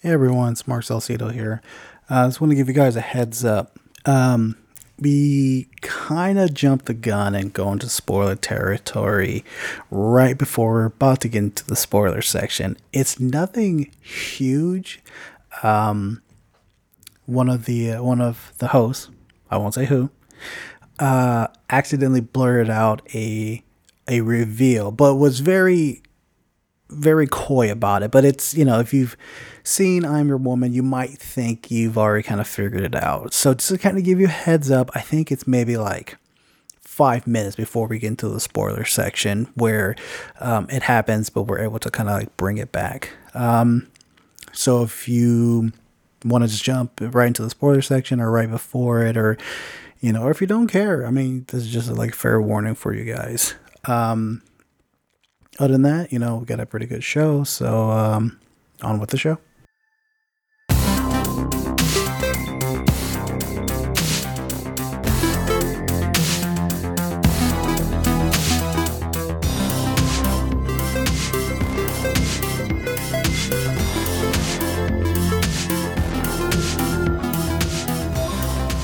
Hey everyone, it's Mark Salcedo here. Uh, I just want to give you guys a heads up. Um, we kind of jumped the gun and go into spoiler territory right before we're about to get into the spoiler section. It's nothing huge. Um, one of the uh, one of the hosts, I won't say who, uh, accidentally blurted out a a reveal, but was very very coy about it. But it's you know if you've seen I'm Your Woman, you might think you've already kind of figured it out. So just to kind of give you a heads up, I think it's maybe like five minutes before we get into the spoiler section where um, it happens, but we're able to kind of like bring it back. Um, so if you want to just jump right into the spoiler section or right before it, or you know, or if you don't care, I mean, this is just like fair warning for you guys. Um, other than that, you know, we got a pretty good show. So um, on with the show.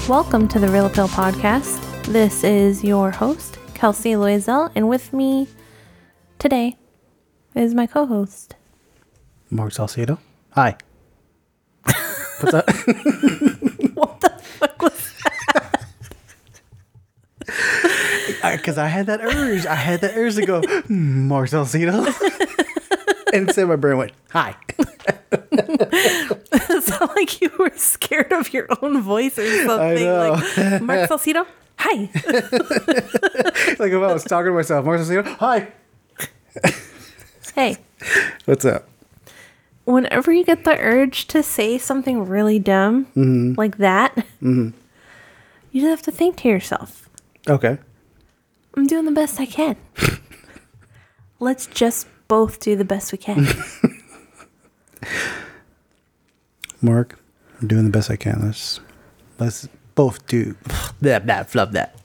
Welcome to the Reel Appeal Podcast. This is your host, Kelsey Loisel, and with me today is my co host. Mark Salcedo. Hi. What's up? What the fuck was that? Because I, had that urge. I had that urge to go, "Hmm, Mark Salcedo. and instead my brain went, hi. it sound like you were scared of your own voice or something? know. Like, Mark Salcedo? Hi. like if I was talking to myself, Mark Salcedo, hi. Hey, What's up? whenever you get the urge to say something really dumb mm-hmm. like that, mm-hmm. you just have to think to yourself, Okay. I'm doing the best I can. Let's just both do the best we can. Mark, I'm doing the best I can. Let's let's both do that. That flub that.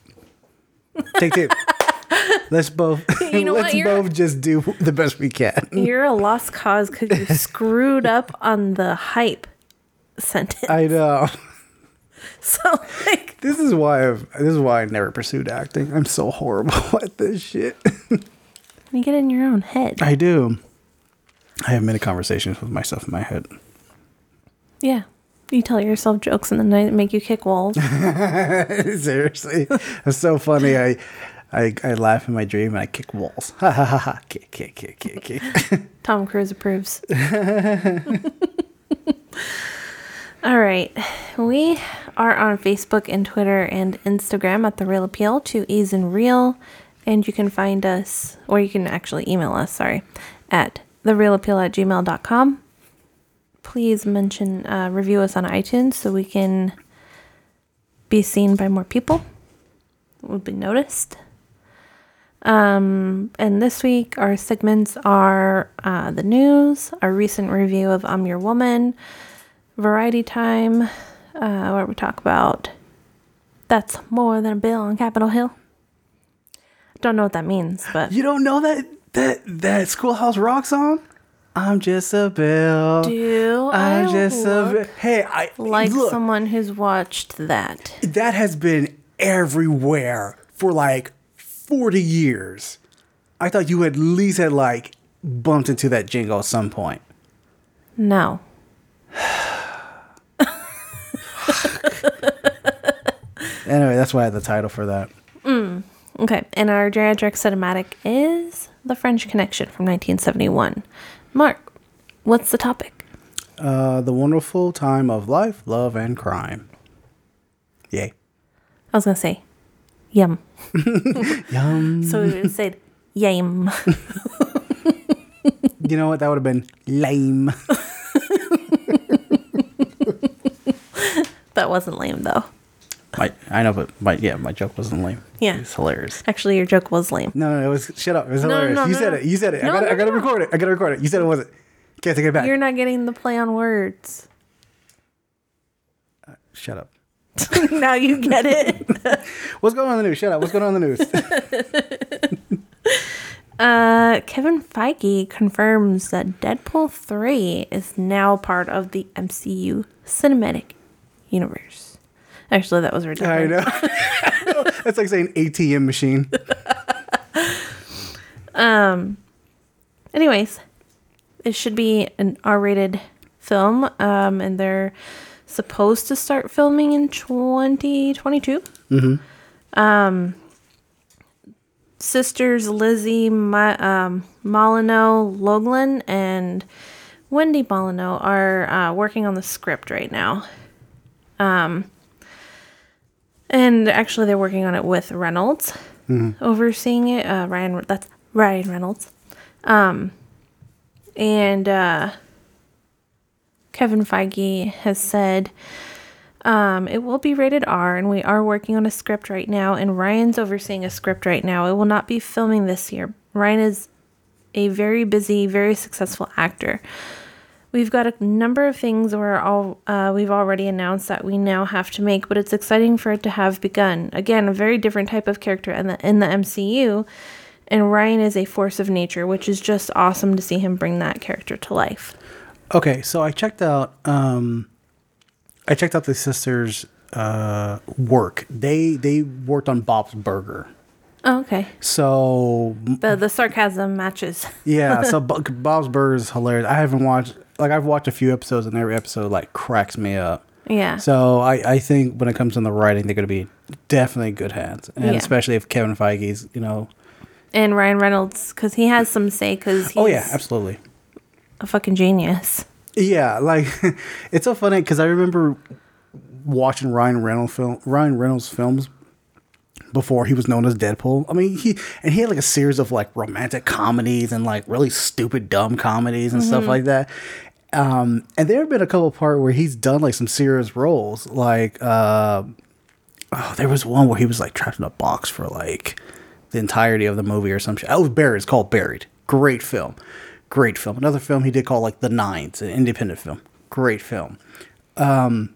Take two. let's both. You know let's You're- both just do the best we can. You're a lost cause because you screwed up on the hype sentence. I know. so, like, This is why I've. This is why I never pursued acting. I'm so horrible at this shit. you get in your own head. I do. I have many conversations with myself in my head. Yeah. You tell yourself jokes in the night that make you kick walls. Seriously, it's so funny. I, I, I laugh in my dream and I kick walls. Ha ha ha ha! Kick, kick, kick, kick, kick. Tom Cruise approves. All right. We are on Facebook and Twitter and Instagram at The Reel Appeal to Ease and Real. And you can find us, or you can actually email us, sorry, at thereelappeal at gmail.com. Please mention, uh, review us on iTunes so we can be seen by more people. we'll be noticed. Um, and this week, our segments are uh, the news, our recent review of I'm Your Woman, Variety Time, uh, where we talk about that's more than a bill on Capitol Hill. Don't know what that means, but You don't know that that that Schoolhouse Rock song? I'm just a bill. do I I'm just a bill. Hey, I like look. someone who's watched that? that has been everywhere for like 40 years. I thought you at least had like bumped into that jingle at some point. No. Anyway, that's why I had the title for that. Okay, and our geriatric cinematic is The French Connection from 1971. Mark, what's the topic? Uh, the wonderful time of life, love, and crime. Yay. I was gonna say, yum. Yum. So we would have said, yam. You know what? That would have been lame. that wasn't lame though. my, I know, but my yeah, my joke wasn't lame. Yeah. It's hilarious. Actually, your joke was lame. No, no, it was shut up. It was No, hilarious. no, you no, said no. it. You said it. I gotta, I gotta record it. I gotta record it. You said it wasn't. Can't take it back. You're not getting the play on words. Uh, shut up. now you get it. What's going on in the news? Shut up. What's going on in the news? Uh, Kevin Feige confirms that Deadpool 3 is now part of the MCU cinematic universe. Actually, that was I ridiculous. know. That's like saying ATM machine. um. Anyways, it should be an R-rated film, um, and they're supposed to start filming in 2022. Mm-hmm. Um, sisters Lizzie Ma- um, Molyneux Logelin and Wendy Molyneux are uh, working on the script right now. Um, and actually, they're working on it with Reynolds, overseeing it. Uh, Ryan, that's Ryan Reynolds. Um, and uh, Kevin Feige has said um, it will be rated R, and we are working on a script right now. And Ryan's overseeing a script right now. It will not be filming this year. Ryan is a very busy, very successful actor. We've got a number of things we're all uh, we've already announced that we now have to make, but it's exciting for it to have begun. Again, a very different type of character in the in the MCU, and Ryan is a force of nature, which is just awesome to see him bring that character to life. Okay, so I checked out um I checked out the sisters uh work. They they worked on Bob's Burger. Oh, okay. So The the sarcasm matches. yeah, so Bo- Bob's Burger is hilarious. I haven't watched like I've watched a few episodes and every episode like cracks me up. Yeah. So I, I think when it comes to the writing, they're going to be definitely good hands, and Yeah. especially if Kevin Feige's, you know. and Ryan Reynolds, because he has some say, because Oh yeah, absolutely. A fucking genius. Yeah, like it's so funny because I remember watching Ryan Reynolds film Ryan Reynolds films before he was known as Deadpool. I mean, he and he had like a series of like romantic comedies and like really stupid dumb comedies and stuff like that. Um, and there have been a couple part where he's done like some serious roles, like uh, oh, there was one where he was like trapped in a box for like the entirety of the movie or some shit. Oh, was Buried. It's called Buried. Great film. Great film. Another film he did called like The Nines, an independent film. Great film. Um,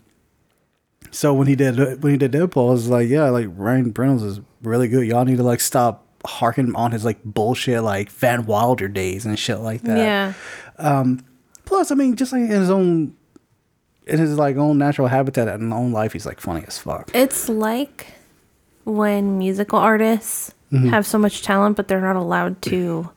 so when he did when he did Deadpool, I was like, yeah, like Ryan Reynolds is really good. Y'all need to like stop harking on his like bullshit like Van Wilder days and shit like that. yeah. Um, Plus, I mean, just like in his own in his like own natural habitat and own life, he's like funny as fuck. It's like when musical artists Mm-hmm. have so much talent, but they're not allowed to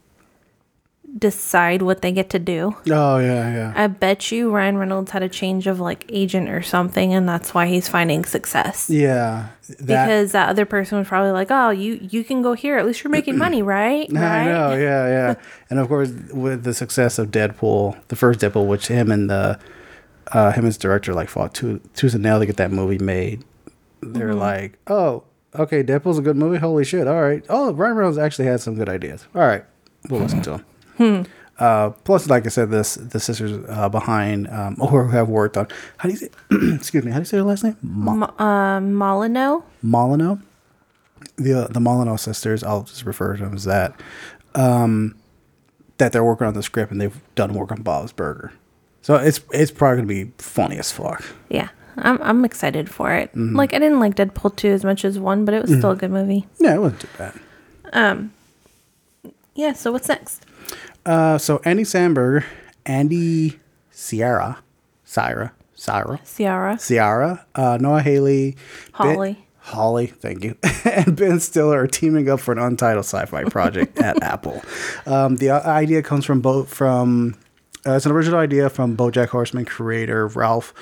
decide what they get to do. Oh yeah, yeah. I bet you Ryan Reynolds had a change of like agent or something, and that's why he's finding success. Yeah, that, because that other person was probably like, "Oh, you you can go here. At least you're making money, right? I Right? know, yeah, yeah. and of course, with the success of Deadpool, the first Deadpool, which him and the uh, him and his director like fought tooth tooth and nail to get that movie made. They're Mm-hmm. like, oh, okay, Deadpool's a good movie. Holy shit! All right. Oh, Ryan Reynolds actually had some good ideas. All right, we'll listen to him. Hmm. Uh, plus, like I said, this the sisters uh, behind um, or who have worked on. How do you say? excuse me. How do you say their last name? Mo- Mo- uh, Molyneux. Molyneux. The uh, the Molyneux sisters. I'll just refer to them as that. Um, that they're working on the script and they've done work on Bob's Burger. So it's it's probably gonna be funny as fuck. Yeah, I'm I'm excited for it. Mm-hmm. Like I didn't like Deadpool two as much as one, but it was still a good movie. Yeah, it wasn't too bad. Um Yeah. So what's next? Uh, so Andy Samberg, Andy Sierra, Syra, Syra, Siara. Siara, uh, Noah Haley, Hawley. Hawley, thank you, and Ben Stiller are teaming up for an untitled sci-fi project at Apple. Um, the uh, idea comes from both from uh, it's an original idea from BoJack Horseman creator Ralph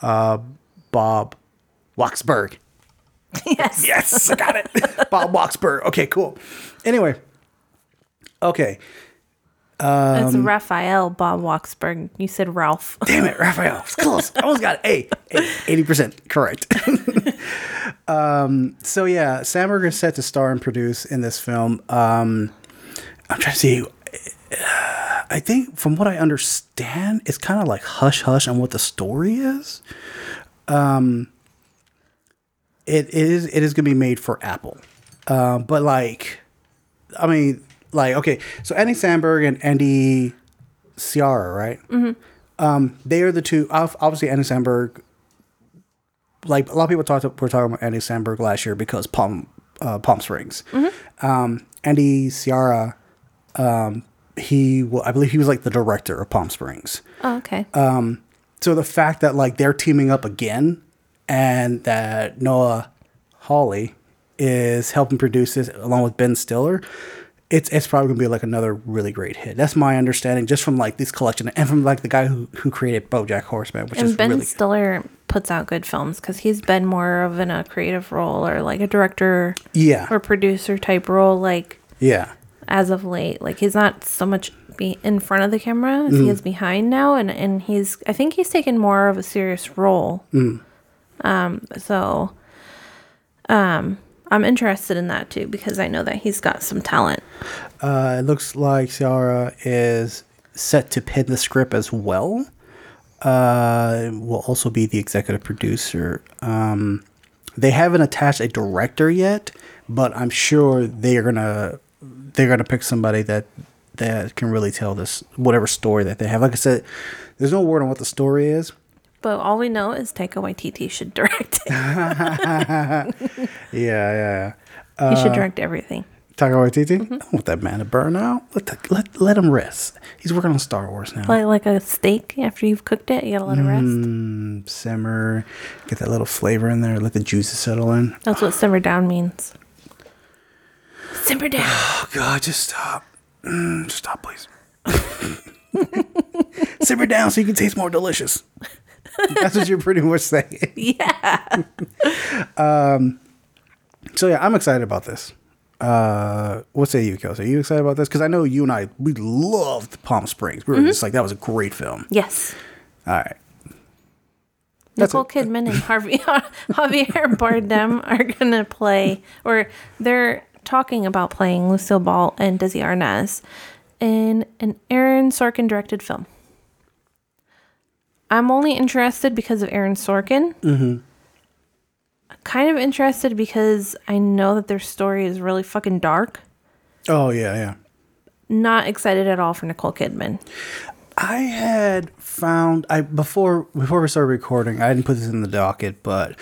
uh, Bob Waksberg. yes. Yes, I got it. Bob Waksberg. Okay, cool. Anyway, okay. It's Um, Raphael Bob Waksberg. You said Ralph. Damn it, Raphael. It's close. I almost got it. Hey, eighty percent correct. um, so yeah, Samberg is set to star and produce in this film. Um, I'm trying to see. I think from what I understand, it's kind of like hush hush on what the story is. Um, it, it is it is gonna be made for Apple, uh, but like, I mean, like okay, so Andy Samberg and Andy Siara, right? Um, they are the two. Obviously, Andy Samberg. Like a lot of people talked, were talking about Andy Samberg last year because Palm uh, Palm Springs. Um, Andy Siara Um, he, well, I believe he was like the director of Palm Springs. Oh, okay. So the fact that like they're teaming up again, and that Noah Hawley is helping produce this along with Ben Stiller, it's it's probably gonna be like another really great hit. That's my understanding, just from like this collection and from like the guy who who created BoJack Horseman, which is and Ben really Stiller puts out good films because he's been more of in a creative role or like a director yeah or producer type role. Like yeah as of late, like he's not so much be in front of the camera as he is behind now, and and he's I think he's taken more of a serious role. Um. So. Um. I'm interested in that too because I know that he's got some talent. Uh, it looks like Siara is set to pen the script as well. Uh, will also be the executive producer. Um, they haven't attached a director yet, but I'm sure they're gonna they're gonna pick somebody that that can really tell this whatever story that they have. Like I said, there's no word on what the story is. But all we know is Taika Waititi should direct it. Yeah, yeah. yeah. he should direct everything. Taika Waititi. I don't want that man to burn out. Let the, let let him rest. He's working on Star Wars now. Like like a steak after you've cooked it, you gotta let it rest. Mm, simmer, get that little flavor in there, let the juices settle in. That's what simmer down means. Simmer down. Oh God, just stop. Mm, stop, please. simmer down so you can taste more delicious. That's what you're pretty much saying. yeah. um, So yeah, I'm excited about this. Uh, what say you, Kelsey? Are you excited about this? Because I know you and I we loved Palm Springs. We were just like that was a great film. Yes. All right. That's Nicole Kidman and Harvey Javier Bardem are gonna play, or they're talking about playing Lucille Ball and Desi Arnaz in an Aaron Sorkin directed film. I'm only interested because of Aaron Sorkin. Mm-hmm. Kind of interested because I know that their story is really fucking dark. Oh yeah, yeah. Not excited at all for Nicole Kidman. I had found I before before we started recording. I didn't put this in the docket, but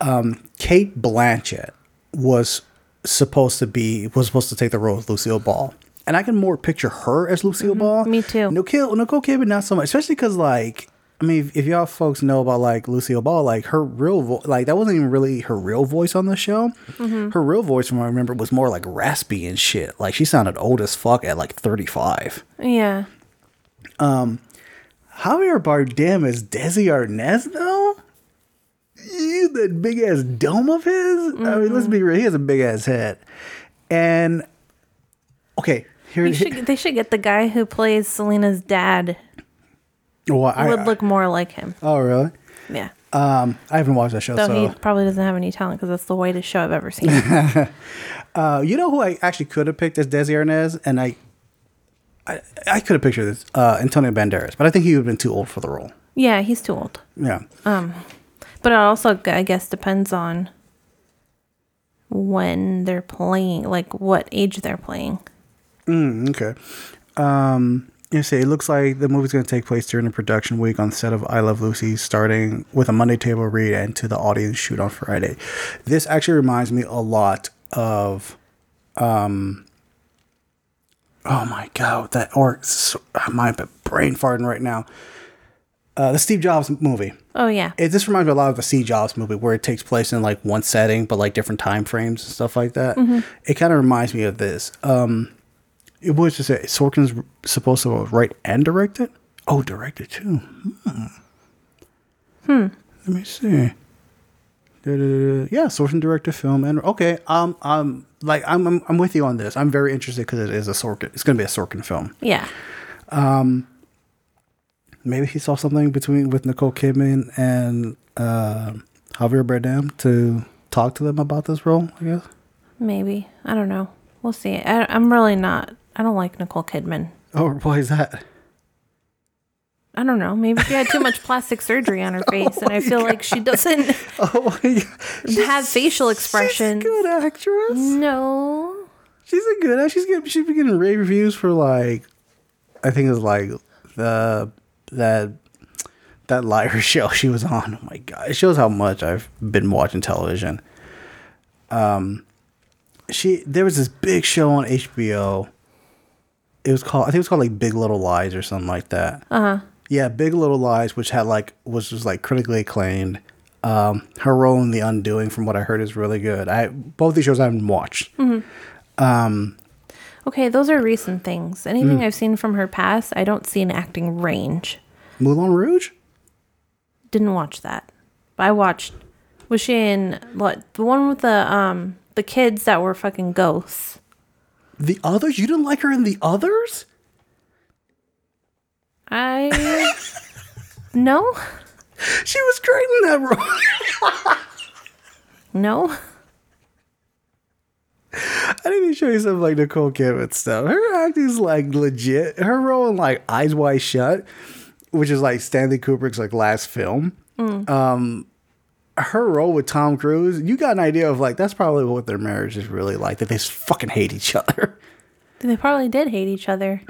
um, Cate Blanchett was supposed to be was supposed to take the role of Lucille Ball, and I can more picture her as Lucille Ball. me too. Nicole Nicole Kidman not so much, especially because like. I mean, if, if y'all folks know about like Lucille Ball, like her real voice, like that wasn't even really her real voice on the show. Mm-hmm. Her real voice, from what I remember, was more like raspy and shit. Like she sounded old as fuck at like thirty five. Yeah. Um, Javier Bardem is Desi Arnaz though. You that big ass dome of his. I mean, let's be mm-hmm. real. He has a big ass head, and okay, here. Should, they should get the guy who plays Selena's dad. Well, I, would look more like him. oh, really? Yeah. Um, I haven't watched that show, Though so he probably doesn't have any talent because that's the whitest show I've ever seen. uh, you know who I actually could have picked as Desi Arnaz, and I, I, I could have pictured this uh, Antonio Banderas, but I think he would have been too old for the role. yeah, he's too old. Yeah, Um, But it also, I guess, depends on when they're playing, like what age they're playing. Mm, okay. Um, you see, it looks like the movie's going to take place during the production week on the set of I Love Lucy, starting with a Monday table read and to the audience shoot on Friday. This actually reminds me a lot of, um, oh my god, that or my brain farting right now. Uh, the Steve Jobs movie. Oh, yeah. It this reminds me a lot of the Steve Jobs movie where it takes place in like one setting but like different time frames and stuff like that. It kind of reminds me of this. Um, it was just say Sorkin's supposed to write and direct it. Oh, direct it too. Hmm. Let me see. Yeah, Sorkin directed film and okay. Um, um, like I'm, I'm, I'm with you on this. I'm very interested because it is a Sorkin. It's going to be a Sorkin film. Yeah. Um, Maybe he saw something between with Nicole Kidman and uh, Javier Bardem to talk to them about this role. I guess. Maybe. I don't know. We'll see. I, I'm really not. I don't like Nicole Kidman. Oh, why is that? I don't know. Maybe she had too much plastic surgery on her face, and I feel like she doesn't Oh, God. have facial She's a good actress. No. She's a good. She's getting. She's been getting rave reviews for like, I think it was like the that that liar show she was on. Oh my god! It shows how much I've been watching television. Um, she there was this big show on HBO. It was called I think it was called like Big Little Lies or something like that. Uh huh. Yeah, Big Little Lies, which had like was just like critically acclaimed. Um, her role in The Undoing, from what I heard, is really good. I both these shows I haven't watched. Hmm. Okay, those are recent things. Anything Mm. I've seen from her past, I don't see an acting range. Moulin Rouge. Didn't watch that. But I watched. Was she in what the one with the um the kids that were fucking ghosts? The others? You didn't like her in the others? I no She was great in that role. no. I need to show you some like Nicole Kidman stuff. Her acting's like legit. Her role in like Eyes Wide Shut, which is like Stanley Kubrick's like last film. Um, her role with Tom Cruise, you got an idea of like that's probably what their marriage is really like. That they just fucking hate each other. They probably did hate each other.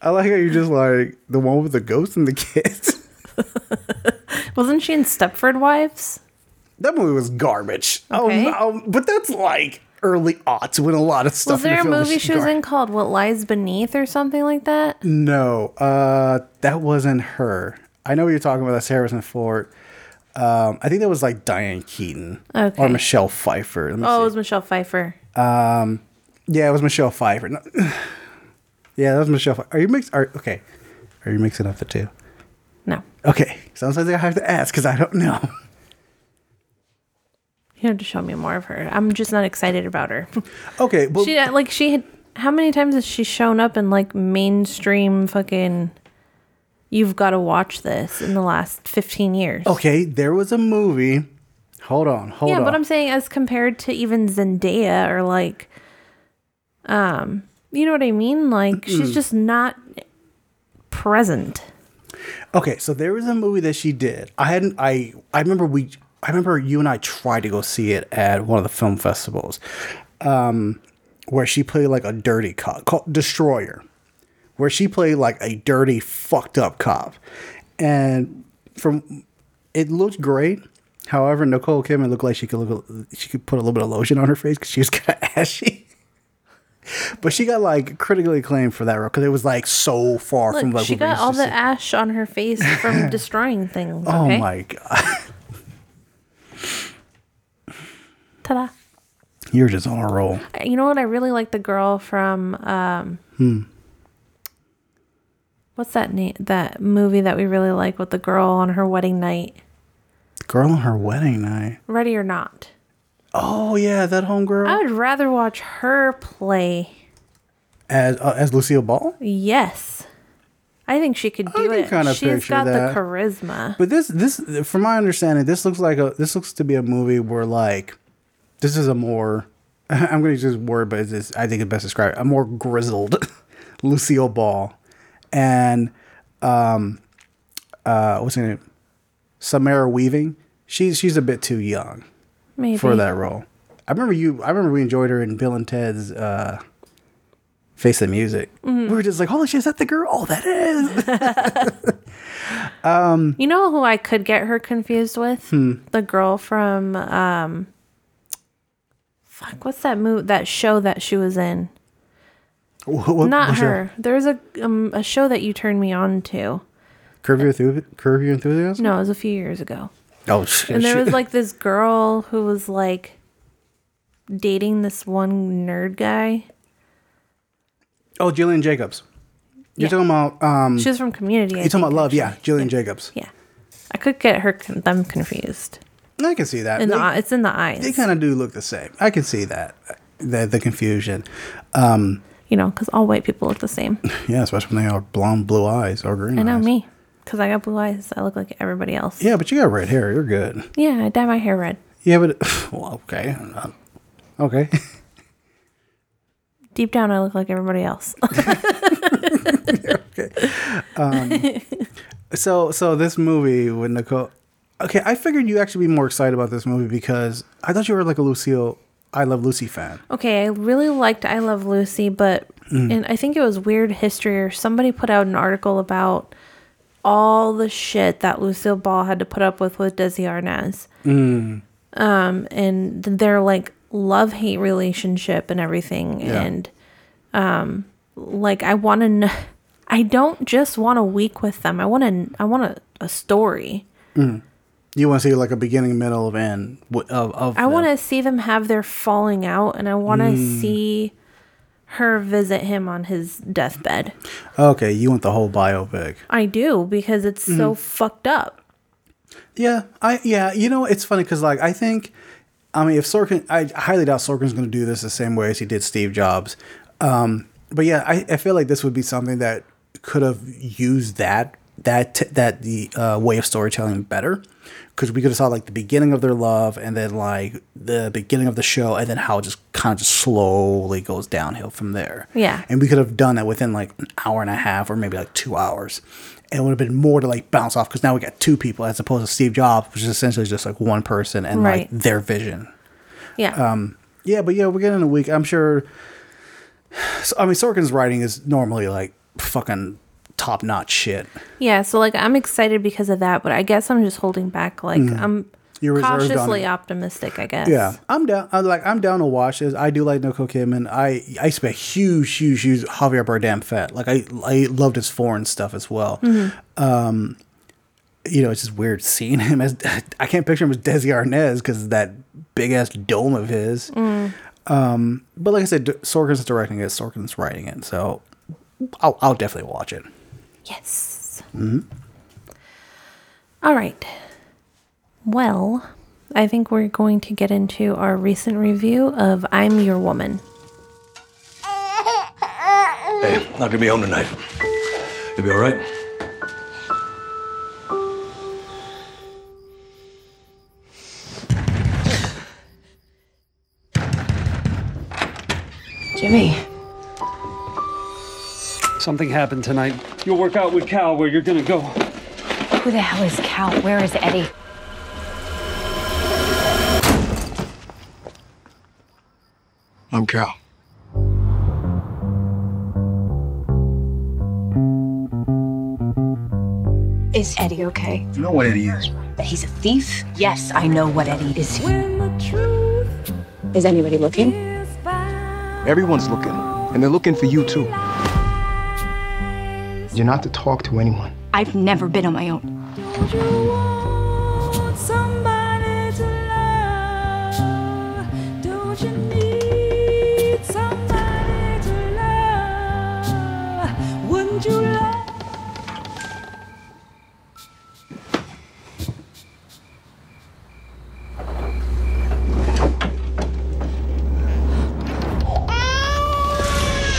I like how you're just like the one with the ghost and the kids. Wasn't she in Stepford Wives? that movie was garbage. Okay. Oh, no, but that's like early aughts when a lot of stuff. Was there a in the film movie she was gar- in called What Lies Beneath or something like that? No, uh, that wasn't her. I know what you're talking about. That's Harrison Ford. Um, I think that was like Diane Keaton Okay. or Michelle Pfeiffer. Oh, it was Michelle Pfeiffer. yeah, it was Michelle Pfeiffer. No, yeah, that was Michelle. Pfeiffer. Are you mixed? Are okay? Are you mixing up the two? No, Okay, sounds like I have to ask because I don't know. you have to show me more of her. I'm just not excited about her. Okay, well, she like she had. How many times has she shown up in like mainstream fucking? You've got to watch this in the last 15 years. okay, there was a movie. Hold on, hold yeah, on. Yeah, but I'm saying as compared to even Zendaya or like, um, you know what I mean? Like she's just not present. Okay, so there was a movie that she did. I hadn't. I I remember we. I remember you and I tried to go see it at one of the film festivals, um, where she played like a dirty cop called Destroyer, where she played like a dirty, fucked up cop, and from it looked great. However, Nicole Kidman looked like she could look. She could put a little bit of lotion on her face because she was kind of ashy. But she got like critically acclaimed for that role because it was like so far Look, from like she got all the see. ash on her face from destroying things. Oh okay? my god. Ta-da! You're just on a roll. You know what? I really like the girl from um. Hmm. What's that name? That movie that we really like with the girl on her wedding night. Girl on her wedding night. Ready or not? Oh yeah, that homegirl I would rather watch her play. as uh, as Lucille Ball. Yes. I think she could do it. kinda She's picture got that. the charisma. But this this from my understanding, this looks like a this looks to be a movie where like this is a more I'm going to use this word, but it's, I think it's best described a more grizzled Lucille Ball and um uh what's her name Samara Weaving. She's she's a bit too young. Maybe. for that role. I remember you. I remember we enjoyed her in Bill and Ted's uh, Face the Music. Mm-hmm. We were just like, "Holy shit, is that the girl? Oh, that is." You know who I could get her confused with? Hmm. The girl from um Fuck, what's that movie that show that she was in? What- what- Not what's your- her. There's a um, a show that you turned me on to. Curb your Enthu- Curb Your Enthusiasm. No, it was a few years ago. Oh shit! And there was like this girl who was like dating this one nerd guy. oh, Gillian Jacobs. You're Yeah. talking about um. She was from Community. You're talking think, about Love, yeah. actually. Gillian Jacobs. Yeah. I could get her them confused. I can see that. In They- eye- it's in the eyes. they kind of do look the same. I can see that. The the confusion. Um, you know, because all white people look the same. yeah, especially when they have blonde, blue eyes or green eyes, I know eyes. me, because I got blue eyes. I look like everybody else. Yeah, but you got red hair. You're good. Yeah, I dye my hair red. Yeah, but well, okay, Uh, okay. Deep down, I look like everybody else. Okay. Um So so this movie with Nicole. Okay, I figured you actually be more excited about this movie because I thought you were like a Lucille, I Love Lucy fan. okay, I really liked I Love Lucy, but and I think it was Weird History or somebody put out an article about all the shit that Lucille Ball had to put up with with Desi Arnaz. Um, and their like love hate relationship and everything, Yeah. and Um, like I want to. Know, I don't just want a week with them. I want to. I want a, a story. You want to see like a beginning, middle, and end of of. I want to see them have their falling out, and I want to see her visit him on his deathbed. Okay, you want the whole biopic. I do because it's so fucked up. Yeah, I yeah. You know, it's funny because like I think, I mean, if Sorkin, I highly doubt Sorkin's going to do this the same way as he did Steve Jobs. Um, but yeah, I, I feel like this would be something that could have used that that t- that the uh, way of storytelling better because we could have saw like the beginning of their love and then like the beginning of the show and then how it just kind of just slowly goes downhill from there. Yeah. and we could have done that within like an hour and a half or maybe like two hours. And it would have been more to like bounce off because now we got two people as opposed to Steve Jobs, which is essentially just like one person and Right. like their vision. Yeah. Um, yeah, but yeah, we're getting a week. I'm sure. So, I mean, Sorkin's writing is normally like fucking top notch shit. yeah. So like I'm excited because of that, but I guess I'm just holding back. Like I'm Mm. You're cautiously optimistic. I guess. Yeah, I'm down. I'm like I'm down to watch this. I do like Nicole Kidman. I I used to be a huge, huge, huge Javier Bardem fan. Like I I loved his foreign stuff as well. Um, you know, it's just weird seeing him as I can't picture him as Desi Arnaz because of that big ass dome of his. Um, but like I said, Sorkin's directing it. Sorkin's writing it, so I'll I'll definitely watch it. Yes. Hmm. All right. Well, I think we're going to get into our recent review of I'm Your Woman. Hey, not gonna be home tonight. You'll be all right? Jimmy. Something happened tonight. You'll work out with Cal where you're gonna go. Who the hell is Cal? Where is Eddie? I'm Cal. Is Eddie okay? You know what Eddie is. That he's a thief? Yes, I know what Eddie is. Is anybody looking? Everyone's looking, and they're looking for you too. You're not to talk to anyone. I've never been on my own.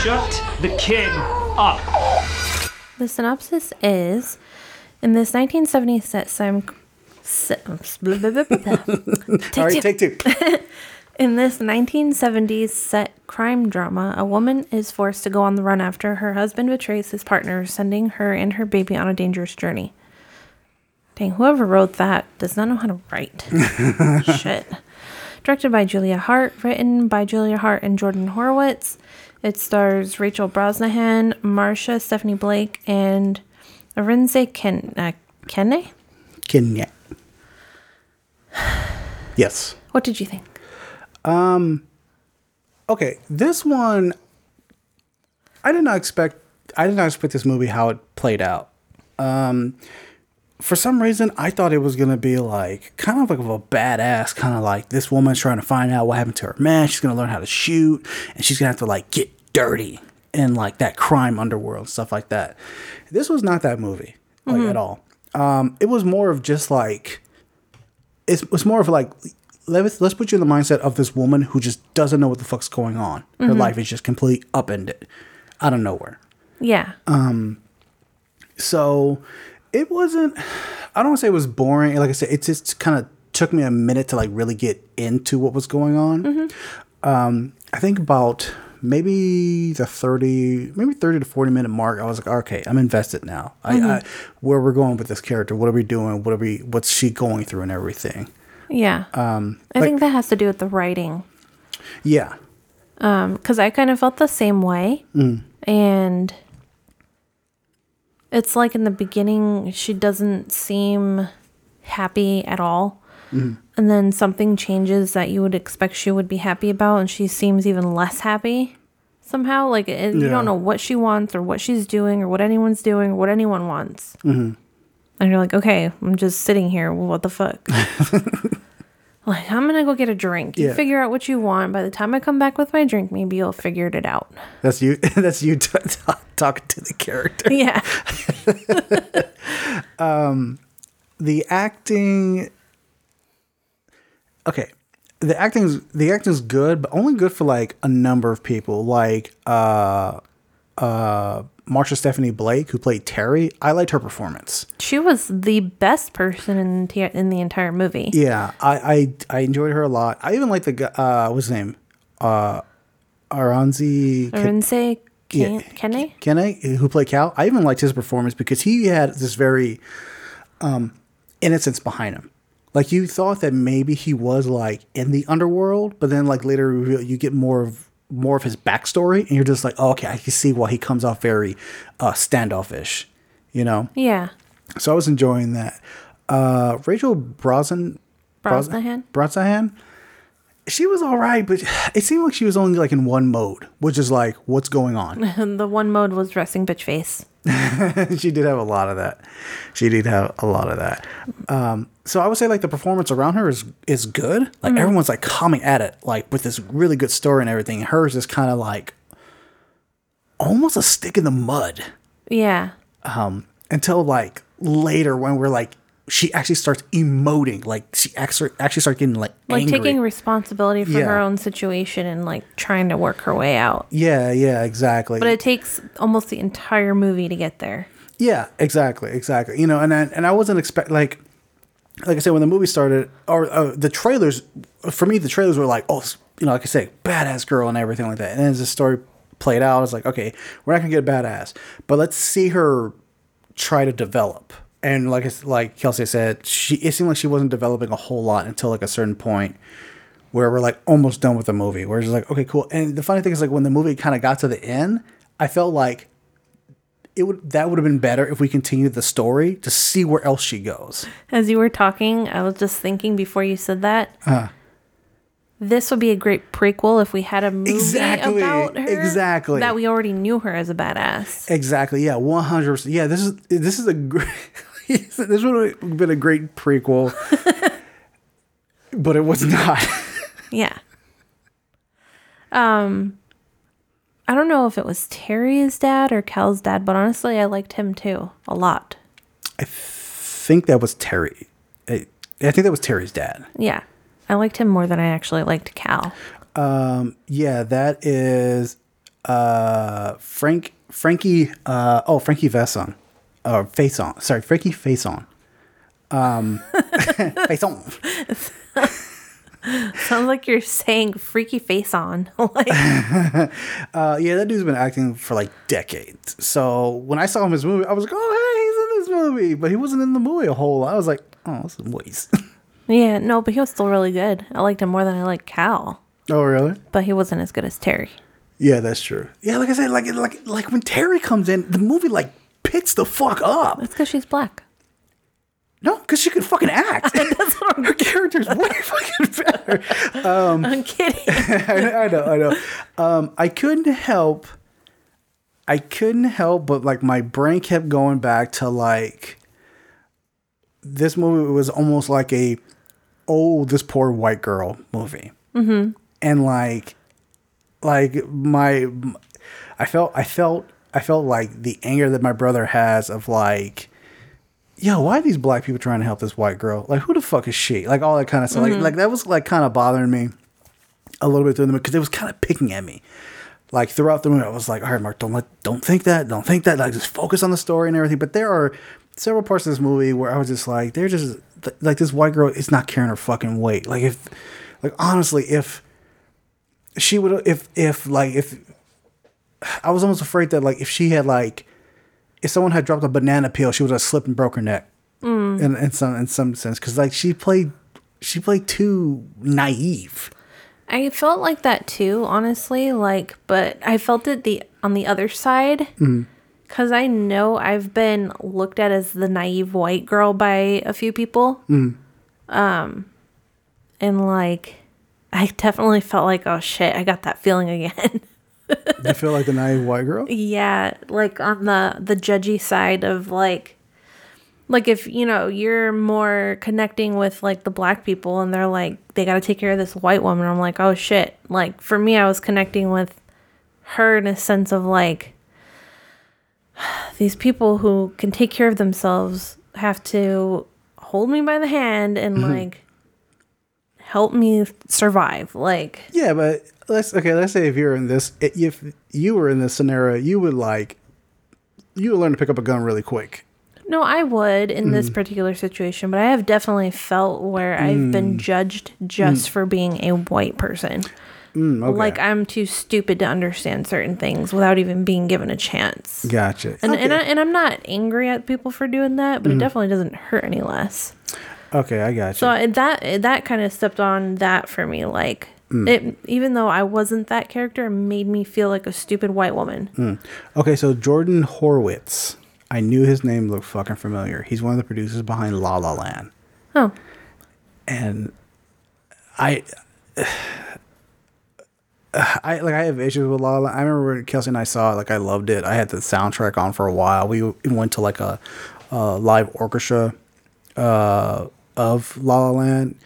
Shut the kid up. The synopsis is in this 1970s set Sam. se- blah, blah, blah, blah, blah. Take All right, two. take two. In this 1970s set crime drama, a woman is forced to go on the run after her husband betrays his partner, sending her and her baby on a dangerous journey. Dang, whoever wrote that does not know how to write. Shit. Directed by Julia Hart, written by Julia Hart and Jordan Horowitz. It stars Rachel Brosnahan, Marsha Stephanie Blake, and Arinze Ken uh, Kenne. Kenya. Yes. What did you think? Um, Okay, this one I did not expect I did not expect this movie how it played out. Um for some reason I thought it was gonna be like kind of like a badass kind of like this woman's trying to find out what happened to her man, she's gonna learn how to shoot and she's gonna have to like get dirty in like that crime underworld stuff like that. This was not that movie like at all. Um it was more of just like it was more of like let's let's put you in the mindset of this woman who just doesn't know what the fuck's going on. Her life is just completely upended out of nowhere. Yeah. Um. So it wasn't. I don't want to say it was boring. Like I said, it just kind of took me a minute to like really get into what was going on. Um, I think about maybe the 30 maybe 30 to 40 minute mark i was like okay i'm invested now I, I where we're going with this character what are we doing what are we what's she going through and everything Yeah. Um, I think that has to do with the writing. yeah Because I kind of felt the same way. And it's like in the beginning, she doesn't seem happy at all. And then something changes that you would expect she would be happy about, and she seems even less happy. somehow. Like it, you don't know what she wants or what she's doing or what anyone's doing or what anyone wants. Mm-hmm. And you're like, okay, I'm just sitting here. Well, what the fuck? like I'm gonna go get a drink. You Yeah. figure out what you want. By the time I come back with my drink, maybe you'll figure it out. That's you. That's you t- t- talking to the character. Yeah. the acting okay the acting's the acting's good but only good for like a number of people like uh uh marsha stephanie blake who played terry i liked her performance She was the best person in the, in the entire movie. yeah i i, I enjoyed her a lot i even liked the guy uh what's his name uh aranzi Arinze Yeah. Ken- Kene? Who played Cal, I even liked his performance because he had this very um, innocence behind him. Like you thought that maybe he was like in the underworld, but then like later you get more of more of his backstory, and you're just like, oh, okay, I can see why he comes off very uh, standoffish, you know. Yeah. So I was enjoying that. Uh, Rachel Brosnan, Brosnahan? Brosnahan, she was all right, but it seemed like she was only like in one mode, which is like, what's going on? The one mode was dressing bitch face. she did have a lot of that. She did have a lot of that. Um, so I would say like the performance around her is is good. Like everyone's like coming at it like with this really good story and everything. Hers is kind of like almost a stick in the mud Yeah. until like later when we're like she actually starts emoting. Like she actually actually starts getting like Like angry. taking responsibility for her own situation and like trying to work her way out. yeah, yeah, exactly. But it takes almost the entire movie to get there. Yeah, exactly, exactly. You know, and I, and I wasn't expect like like I said when the movie started or uh, the trailers for me the trailers were like oh you know like I say badass girl and everything like that. And as the story played out, I was like okay we're not gonna get a badass, but let's see her try to develop. And like like Kelsey said, she it seemed like she wasn't developing a whole lot until like a certain point where we're like almost done with the movie. Where it's like okay cool. And the funny thing is like when the movie kind of got to the end, I felt like it would that would have been better if we continued the story to see where else she goes. As you were talking, I was just thinking before you said that. Uh. this would be a great prequel if we had a movie Exactly, about her. exactly. That we already knew her as a badass. Exactly. Yeah. One hundred percent. Yeah. This is this is a great. this would have been a great prequel, but it was not. Yeah. Um I don't know if it was Terry's dad or Cal's dad, but honestly I liked him too. A lot. I think that was Terry. I, I think that was Terry's dad. Yeah. I liked him more than I actually liked Cal. Um, yeah, that is uh Frank Frankie uh oh Frankie Vesson. Or Face On. Sorry, Frankie on. Um Faison. Sounds like you're saying freaky face on. like Uh yeah, that dude's been acting for like decades. So when I saw him in this movie, I was like, Oh hey, he's in this movie. But he wasn't in the movie a whole lot. I was like, Oh, this is a waste. Yeah, no, but he was still really good. I liked him more than I liked Cal. oh really? But he wasn't as good as Terry. Yeah, that's true. Yeah, like I said, like like like when Terry comes in, the movie like picks the fuck up. That's because she's black. No, because she can fucking act. Her character's way fucking better. I'm kidding. I, I know, I know. Um, I couldn't help. I couldn't help, but like my brain kept going back to like this movie was almost like a oh this poor white girl movie, mm-hmm. and like like my I felt I felt I felt like the anger that my brother has of like yo, why are these black people trying to help this white girl? Like, who the fuck is she? Like, all that kind of stuff. Like, mm-hmm. like that was like kind of bothering me a little bit through the movie because it was kind of picking at me. Like throughout the movie, I was like, all right, Mark, don't let, don't think that, don't think that. Like, just focus on the story and everything. But there are several parts of this movie where I was just like, they're just th- like this white girl is not carrying her fucking weight. Like, if, like, honestly, if she would, if, if, like, if I was almost afraid that, like, if she had, like, if someone had dropped a banana peel, she would have slipped and broke her neck. Mm. In, in some in some sense, because like she played, she played too naive. I felt like that too, honestly. Like, but I felt it the on the other side mm. because I know I've been looked at as the naive white girl by a few people. Mm. Um, and like, I definitely felt like, oh shit, I got that feeling again. you feel like the naive white girl? Yeah, like on the the judgy side of like like if you know you're more connecting with like the black people and they're like they got to take care of this white woman i'm like oh shit like for me i was connecting with her in a sense of like these people who can take care of themselves have to hold me by the hand and mm-hmm. like help me survive like Yeah, but let's okay. Let's say if you're in this, if you were in this scenario, you would like, you would learn to pick up a gun really quick. No, I would in this mm. particular situation, but I have definitely felt where I've been mm. judged just mm. for being a white person. Okay. Like I'm too stupid to understand certain things without even being given a chance. Gotcha. And and, I, okay. and I'm not angry at people for doing that, but it definitely doesn't hurt any less. Okay, I got you. So that that kind of stepped on that for me. Like it, even though I wasn't that character, it made me feel like a stupid white woman. Okay, so Jordan Horowitz. I knew his name looked fucking familiar. He's one of the producers behind La La Land. Oh, And I I like I have issues with La La Land. I remember when Kelsey and I saw it, like I loved it. I had the soundtrack on for a while. We went to like a, a live orchestra uh, of La La Land,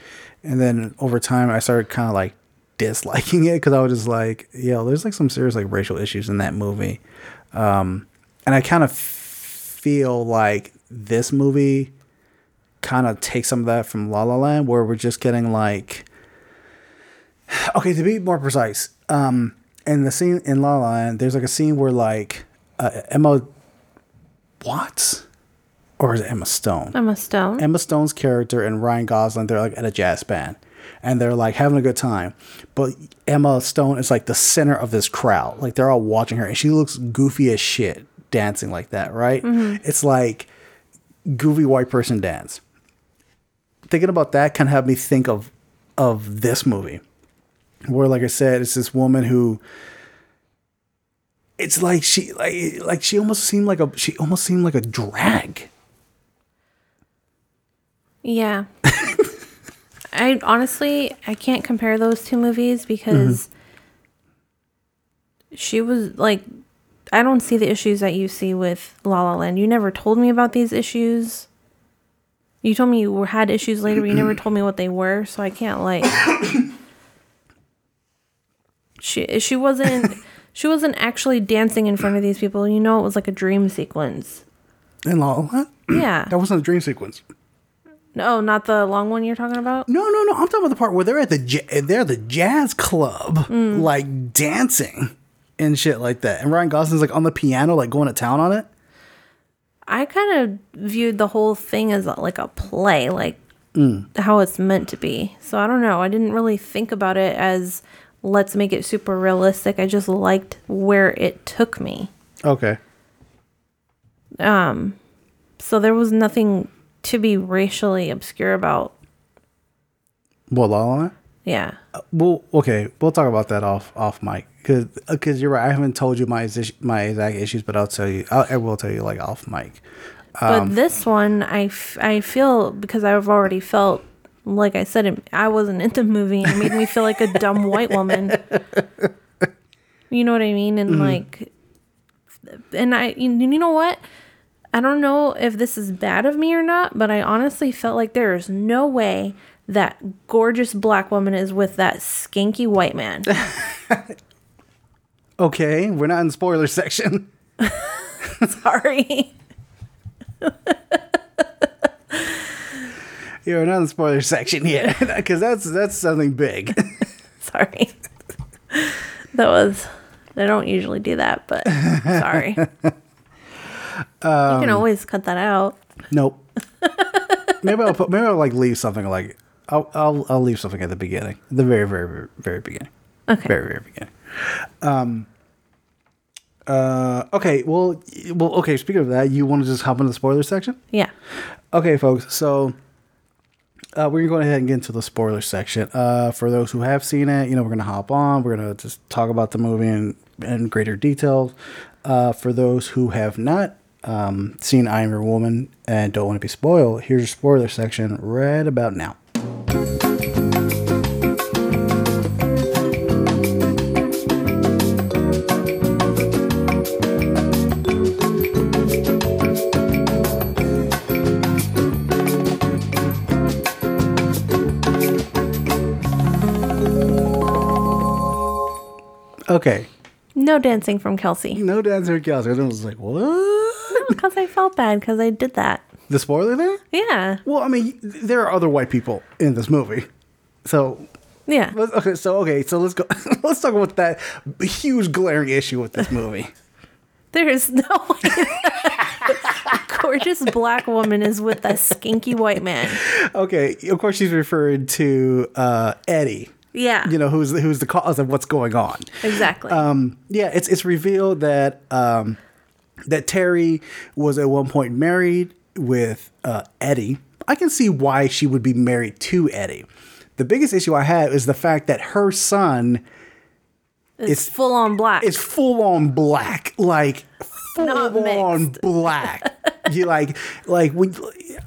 and then over time I started kind of like disliking it because I was just like, yo, there's like some serious like racial issues in that movie, um, and I kind of feel like this movie kind of takes some of that from La La Land, where we're just getting like okay to be more precise um in the scene in la la land there's like a scene where like uh, emma watts or is it emma stone? Emma Stone. emma stone's character and ryan gosling they're like at a jazz band. And they're like having a good time. But emma stone is like the center of this crowd. Like they're all watching her and she looks goofy as shit dancing like that right? Mm-hmm. It's like goofy white person dance. Thinking about that kind of had me think of of this movie where like i said it's this woman who it's like she like like she almost seemed like a she almost seemed like a drag Yeah. I honestly I can't compare those two movies because mm-hmm. she was like I don't see the issues that you see with La La Land. You never told me about these issues. You told me you were, had issues later, but you never told me what they were, so I can't like She she wasn't she wasn't actually dancing in front of these people. You know it was like a dream sequence. in La La Land. Yeah. that wasn't a dream sequence No, not the long one you're talking about. no no no i'm talking about the part where they're at the ja- they're at the jazz club like dancing and shit like that and ryan gosling's like on the piano like going to town on it I kind of viewed the whole thing as like a play, like how it's meant to be. So I don't know. I didn't really think about it as let's make it super realistic. I just liked where it took me. okay Um So there was nothing to be racially obscure about. well la la Land? Yeah. Uh, well, okay, we'll talk about that off off mic because because uh, you're right. I haven't told you my my exact issues, but I'll tell you. I'll, I will tell you like off mic. But um, this one, I, f- I feel because I've already felt, like I said, it, I wasn't in the movie. It made me feel like a dumb white woman. You know what I mean? And mm. like, and I, you you know what? I don't know if this is bad of me or not, but I honestly felt like there is no way that gorgeous black woman is with that skanky white man. Okay, we're not in spoiler section. Sorry. You're not in spoiler section yet because that's that's something big. Sorry. that was I don't usually do that, but sorry. You can always cut that out. nope. maybe I'll put maybe I'll like leave something like I'll I'll I'll leave something at the beginning, the very very very, very beginning. Okay. very very beginning. Um. Uh. Okay. Well. Well. Okay. Speaking of that, you want to just hop into the spoiler section? Yeah. Okay, folks. So uh, we're gonna go ahead and get into the spoiler section. Uh, for those who have seen it, you know, we're gonna hop on. We're gonna just talk about the movie in, in greater detail. Uh, for those who have not um, seen I Am Your Woman and don't want to be spoiled, here's your spoiler section right about now. Okay. No dancing from Kelsey. No dancing from Kelsey. I was like, what? Because I felt bad because I did that. The spoiler there? Yeah. Well, I mean, there are other white people in this movie. So, Yeah. okay, so okay, so let's go. let's talk about that huge glaring issue with this movie. There is no way gorgeous black woman is with a skinky white man. Okay, of course she's referring to uh, Eddie. Yeah. You know, who's who's the cause of what's going on. Exactly. Um, yeah, it's it's revealed that um, that Terry was at one point married with uh, Eddie. I can see why she would be married to Eddie. The biggest issue I have is the fact that her son it's full on black. It's full on black, like full Not on mixed. black. you like like we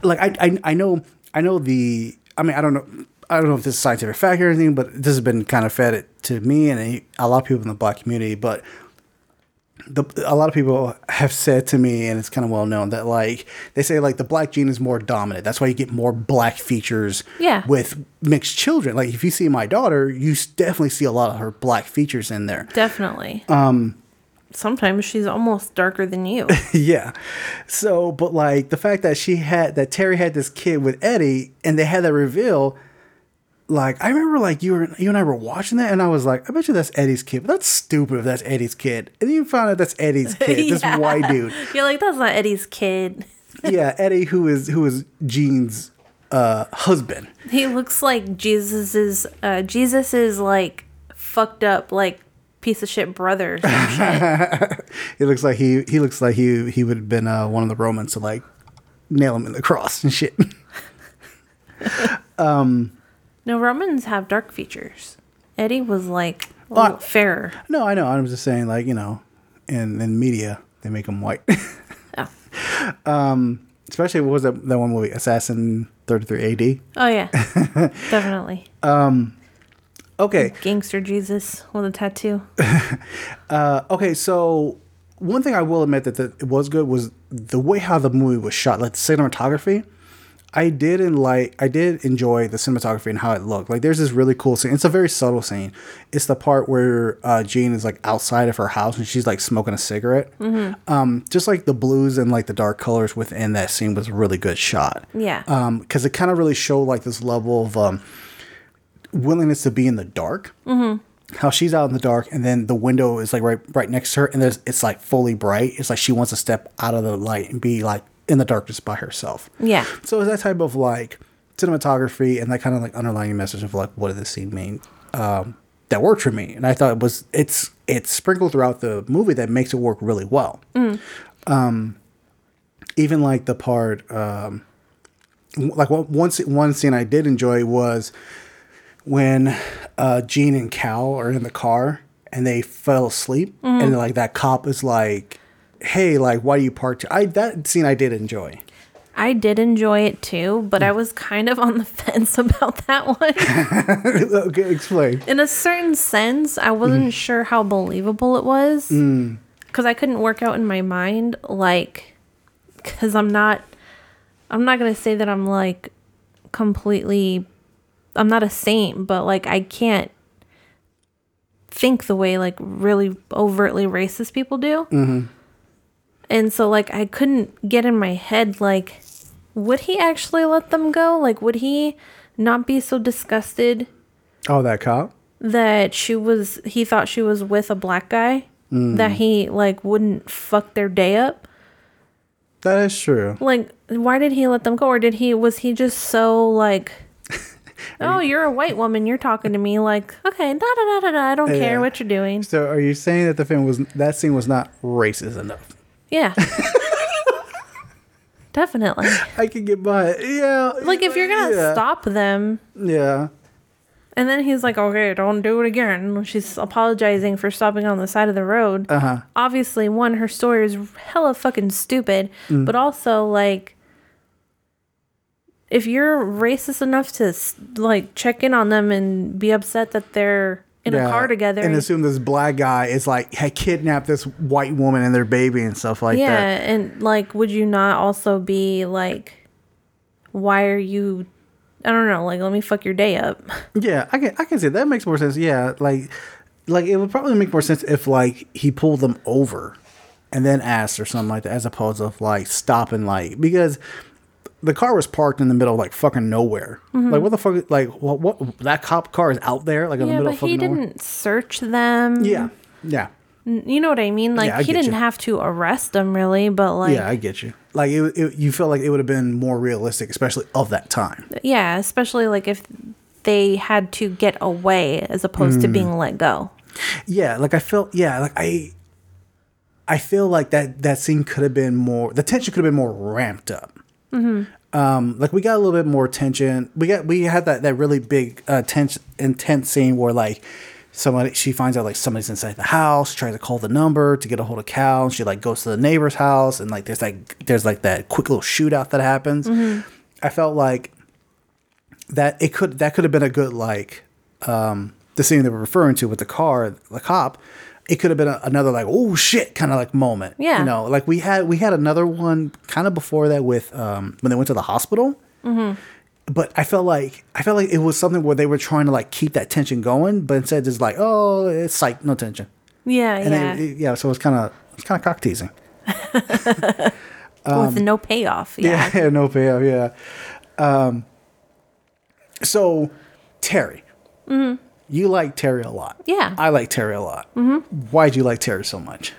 like I, I I know I know the I mean I don't know I don't know if this is scientific fact or anything, but this has been kind of fed it to me and a lot of people in the black community. But the, a lot of people have said to me, and it's kind of well known that like they say like the black gene is more dominant. That's why you get more black features. Yeah. With mixed children, like if you see my daughter, you definitely see a lot of her black features in there. Definitely. Um sometimes she's almost darker than you. yeah. So, but like the fact that she had that Terry had this kid with Eddie, and they had that reveal. Like I remember, like you were you and I were watching that, and I was like, I bet you that's Eddie's kid. But that's stupid if that's Eddie's kid. And then you found out that's Eddie's kid, this white dude. You're like, that's not Eddie's kid. Yeah, Eddie, who is who is Jean's uh, husband. He looks like Jesus's uh Jesus is like fucked up like piece of shit brother. He looks like he he looks like he he would have been uh, one of the Romans to like nail him in the cross and shit. No, Romans have dark features. Eddie was like a Well, little fairer. No, I know. I'm just saying, like you know, in in media they make them white. Oh. Especially what was that that one movie, Assassin 33 AD? Oh yeah. Definitely. Um, Okay, Gangster Jesus with a tattoo. okay. So one thing I will admit that, that it was good was the way how the movie was shot, like the cinematography. I did and like I did enjoy the cinematography and how it looked. Like there's this really cool scene. It's a very subtle scene. It's the part where uh, Jean is like outside of her house and she's like smoking a cigarette. Um, just like the blues and like the dark colors within that scene was a really good shot. Yeah. Um, because it kind of really showed like this level of um willingness to be in the dark. Mm-hmm. How she's out in the dark, and then the window is like right right next to her, and there's it's like fully bright. It's like she wants to step out of the light and be like in the darkness by herself. Yeah. So that type of like cinematography and that kind of like underlying message of like what does this scene mean? Um, that worked for me, and I thought it was it's it's sprinkled throughout the movie that makes it work really well. Um, even like the part um, like one one one scene I did enjoy was when uh, Jean and Cal are in the car and they fell asleep, and like that cop is like, "Hey, like, why do you park?" I that scene I did enjoy. I did enjoy it too, but I was kind of on the fence about that one. okay, explain. In a certain sense, I wasn't mm. sure how believable it was mm. because I couldn't work out in my mind, like, because I'm not, I'm not gonna say that I'm like completely, I'm not a saint, but like I can't think the way like really overtly racist people do. Mm-hmm. And so like I couldn't get in my head like would he actually let them go? Like would he not be so disgusted Oh, that cop. that she was he thought she was with a black guy mm. that he like wouldn't fuck their day up? That is true. Like why did he let them go or did he was he just so like Oh, you're a white woman. You're talking to me like, okay, da da da da da. I don't Yeah. care what you're doing. So, are you saying that the film was that scene was not racist enough? Yeah, definitely. I can get by. it. Yeah. Like if you're gonna yeah, stop them, Yeah. And then he's like, okay, don't do it again. She's apologizing for stopping on the side of the road. Uh huh. Obviously, one, her story is hella fucking stupid, Mm. but also, like, if you're racist enough to, like, check in on them and be upset that they're in a car together. and assume this black guy is like had kidnapped this white woman and their baby and stuff like yeah, that. Yeah, and, like, would you not also be like, why are you, I don't know, like, let me fuck your day up. Yeah, I can I can see that makes more sense. Yeah, like like it would probably make more sense if like he pulled them over and then asked or something like that, as opposed to like stopping like because the car was parked in the middle of like fucking nowhere. Like what the fuck? Like what? What? That cop car is out there, like in the middle of fucking he nowhere. didn't search them. Yeah, yeah, You know what I mean? Like Yeah, I he didn't you. have to arrest them really, but like yeah. I get you. Like it, it, you feel like it would have been more realistic, especially of that time. yeah, especially like if they had to get away as opposed Mm. to being let go. Yeah, like I felt. Yeah, like I. I feel like that that scene could have been more. The tension could have been more ramped up. Um, like we got a little bit more tension. We got we had that that really big uh, tense intense scene where like somebody she finds out like somebody's inside the house, tries to call the number to get a hold of Cal. And she like goes to the neighbor's house and like there's like there's like that quick little shootout that happens. I felt like that it could that could have been a good like um the scene they were referring to with the car the cop it could have been a, another like oh shit kind of like moment Yeah. you know like we had we had another one kind of before that with um when they went to the hospital but I felt like I felt like it was something where they were trying to like keep that tension going, but instead just like oh it's psych no tension Yeah, and yeah. it- it- yeah so it's kind of it's kind of cock teasing With no payoff. Yeah. yeah no payoff yeah um so Terry you like Terry a lot Yeah. I like Terry a lot mm-hmm. Why do you like Terry so much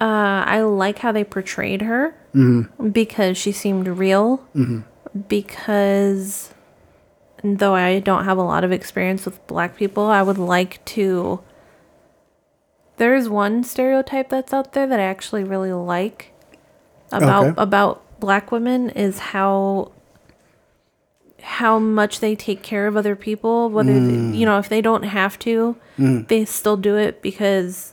Uh, I like how they portrayed her Mm-hmm. because she seemed real. Because though I don't have a lot of experience with black people, I would like to. There's one stereotype that's out there that I actually really like about Okay. about black women is how how much they take care of other people whether Mm. you know if they don't have to they still do it because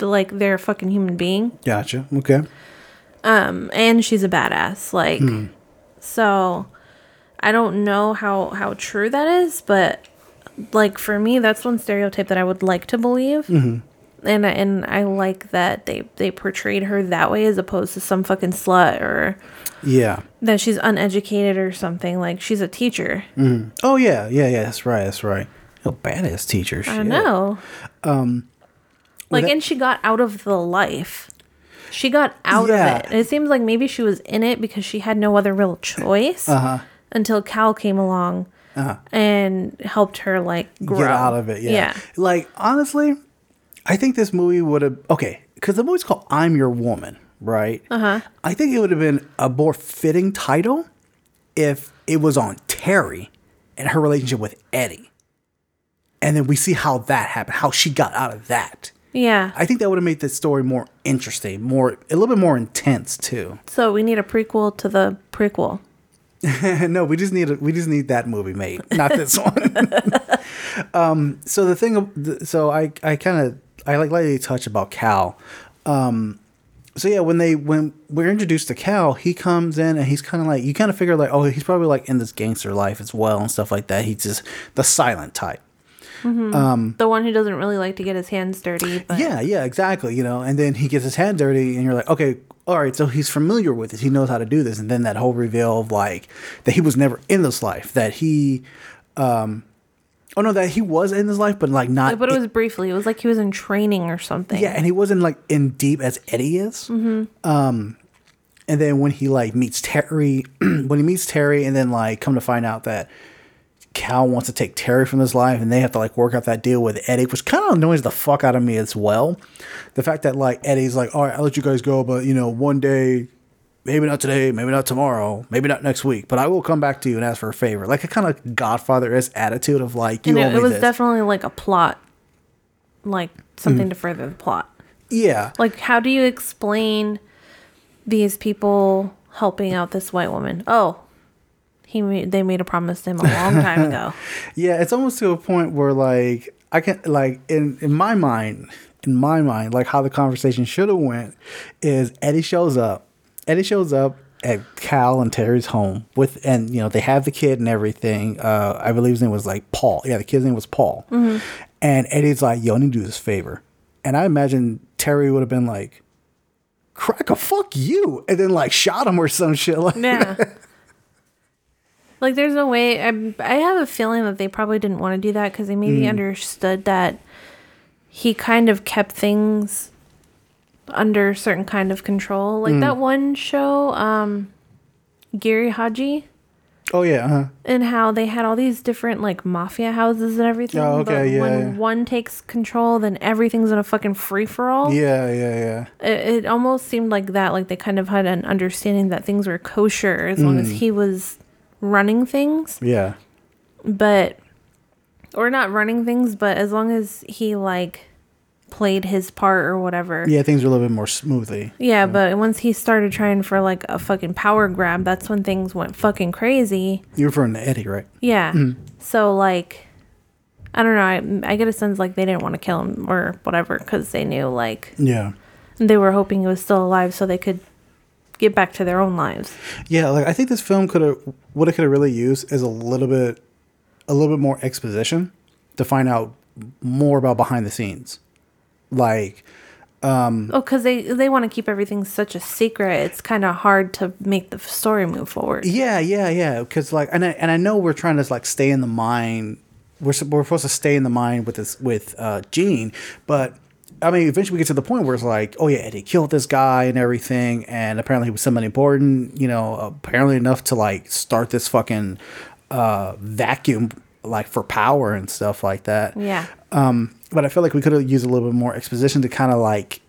like they're a fucking human being. Gotcha. Okay. Um, and she's a badass like so i don't know how how true that is but like for me that's one stereotype that i would like to believe and I- and i like that they they portrayed her that way as opposed to some fucking slut or yeah. that she's uneducated or something. Like she's a teacher. Oh yeah. Yeah yeah. That's right. That's right. Oh badass teacher. I shit. know. Um like that- and she got out of the life. She got out Yeah. of it. It seems like maybe she was in it because she had no other real choice Uh-huh. until Cal came along and helped her like grow. get out of it. Yeah. Like honestly, I think this movie would have okay because the movie's called "I'm Your Woman," right? Uh huh. I think it would have been a more fitting title if it was on Terry and her relationship with Eddie, and then we see how that happened, how she got out of that. Yeah. I think that would have made the story more interesting, more a little bit more intense too. so we need a prequel to the prequel. no, we just need a, we just need that movie made, not this one. um, so the thing, so I I kind of I like lightly touch about Cal. Um, so yeah, when they when we're introduced to Cal, he comes in and he's kind of like you kind of figure like oh he's probably like in this gangster life as well and stuff like that. He's just the silent type. The one who doesn't really like to get his hands dirty. But Yeah, yeah, exactly. You know, and then he gets his hand dirty, and you're like, okay, all right, so he's familiar with it. He knows how to do this, and then that whole reveal of like that he was never in this life. That he, um, oh no, that he was in his life, but like not. But it was briefly. It was like he was in training or something. yeah, and he wasn't like in deep as Eddie is. Mm-hmm. Um, and then when he like meets Terry, when he meets Terry, and then like come to find out that Cal wants to take Terry from his life, and they have to like work out that deal with Eddie, which kind of annoys the fuck out of me as well. The fact that like Eddie's like, all right, I'll let you guys go, but you know, one day, maybe not today, maybe not tomorrow, maybe not next week, but I will come back to you and ask for a favor. Like a kind of Godfather esque attitude of like, you and owe it, it was this. definitely like a plot, like something Mm. to further the plot. yeah, Like, how do you explain these people helping out this white woman? Oh, he made, they made a promise to him a long time ago. Yeah, it's almost to a point where like I can like in in my mind, in my mind, like how the conversation should have went is Eddie shows up. Eddie shows up at Cal and Terry's home with and you know, they have the kid and everything. Uh I believe his name was like Paul. Yeah, the kid's name was Paul. And Eddie's like, yo, I need to do this favor. And I imagine Terry would have been like, crack a fuck you and then like shot him or some shit like Yeah. like, there's no way. I, I have a feeling that they probably didn't want to do that because they maybe Mm. understood that he kind of kept things under certain kind of control. Like that one show, um, Gary Haji, Oh yeah, uh-huh. and how they had all these different like mafia houses and everything. Oh, okay, but yeah, When yeah. one takes control, then everything's in a fucking free for all. yeah, yeah, yeah. It, it almost seemed like that. Like they kind of had an understanding that things were kosher as long Mm. as he was running things, Yeah. but or not running things, but as long as he like played his part or whatever. Yeah, things were a little bit more smoothly. Yeah, but once he started trying for like a fucking power grab, that's when things went fucking crazy. You're referring to Eddie, right? Yeah. Mm-hmm. So like, I don't know. I, I get a sense like they didn't want to kill him or whatever because they knew like Yeah. they were hoping he was still alive so they could get back to their own lives. Yeah, like I think this film could have what it could have really used is a little bit a little bit more exposition to find out more about behind the scenes. Like um Oh, because they they want to keep everything such a secret. It's kind of hard to make the story move forward. yeah, yeah, yeah, cuz like and I, and I know we're trying to like stay in the mind we're we're supposed to stay in the mind with this with uh Jean, but I mean, eventually we get to the point where it's like, oh yeah, Eddie killed this guy and everything, and apparently he was somebody important, you know, apparently enough to like start this fucking uh, vacuum like for power and stuff like that. Yeah. Um, but I feel like we could have used a little bit more exposition to kind of like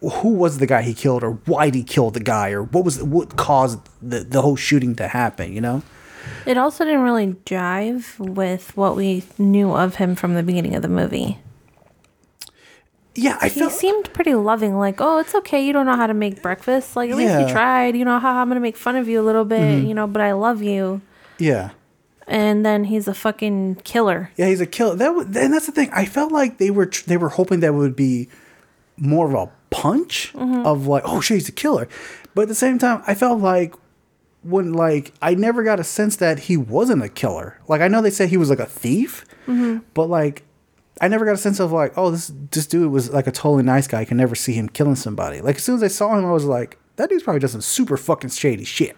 who was the guy he killed, or why did he kill the guy, or what was what caused the the whole shooting to happen. You know? It also didn't really jive with what we knew of him from the beginning of the movie. Yeah, I He seemed pretty loving, like, oh, it's okay, you don't know how to make breakfast. Like, at least Yeah. Mm-hmm. you tried, you know, how I'm gonna make fun of you a little bit, you know, but I love you. yeah. And then he's a fucking killer. Yeah, he's a killer. That was, and that's the thing. I felt like they were they were hoping that would be more of a punch mm-hmm. of like, oh shit, he's a killer. But at the same time, I felt like when like I never got a sense that he wasn't a killer. Like I know they said he was like a thief, mm-hmm. but like I never got a sense of like, oh, this this dude was like a totally nice guy. I can never see him killing somebody. Like as soon as I saw him, I was like, that dude's probably doing some super fucking shady shit.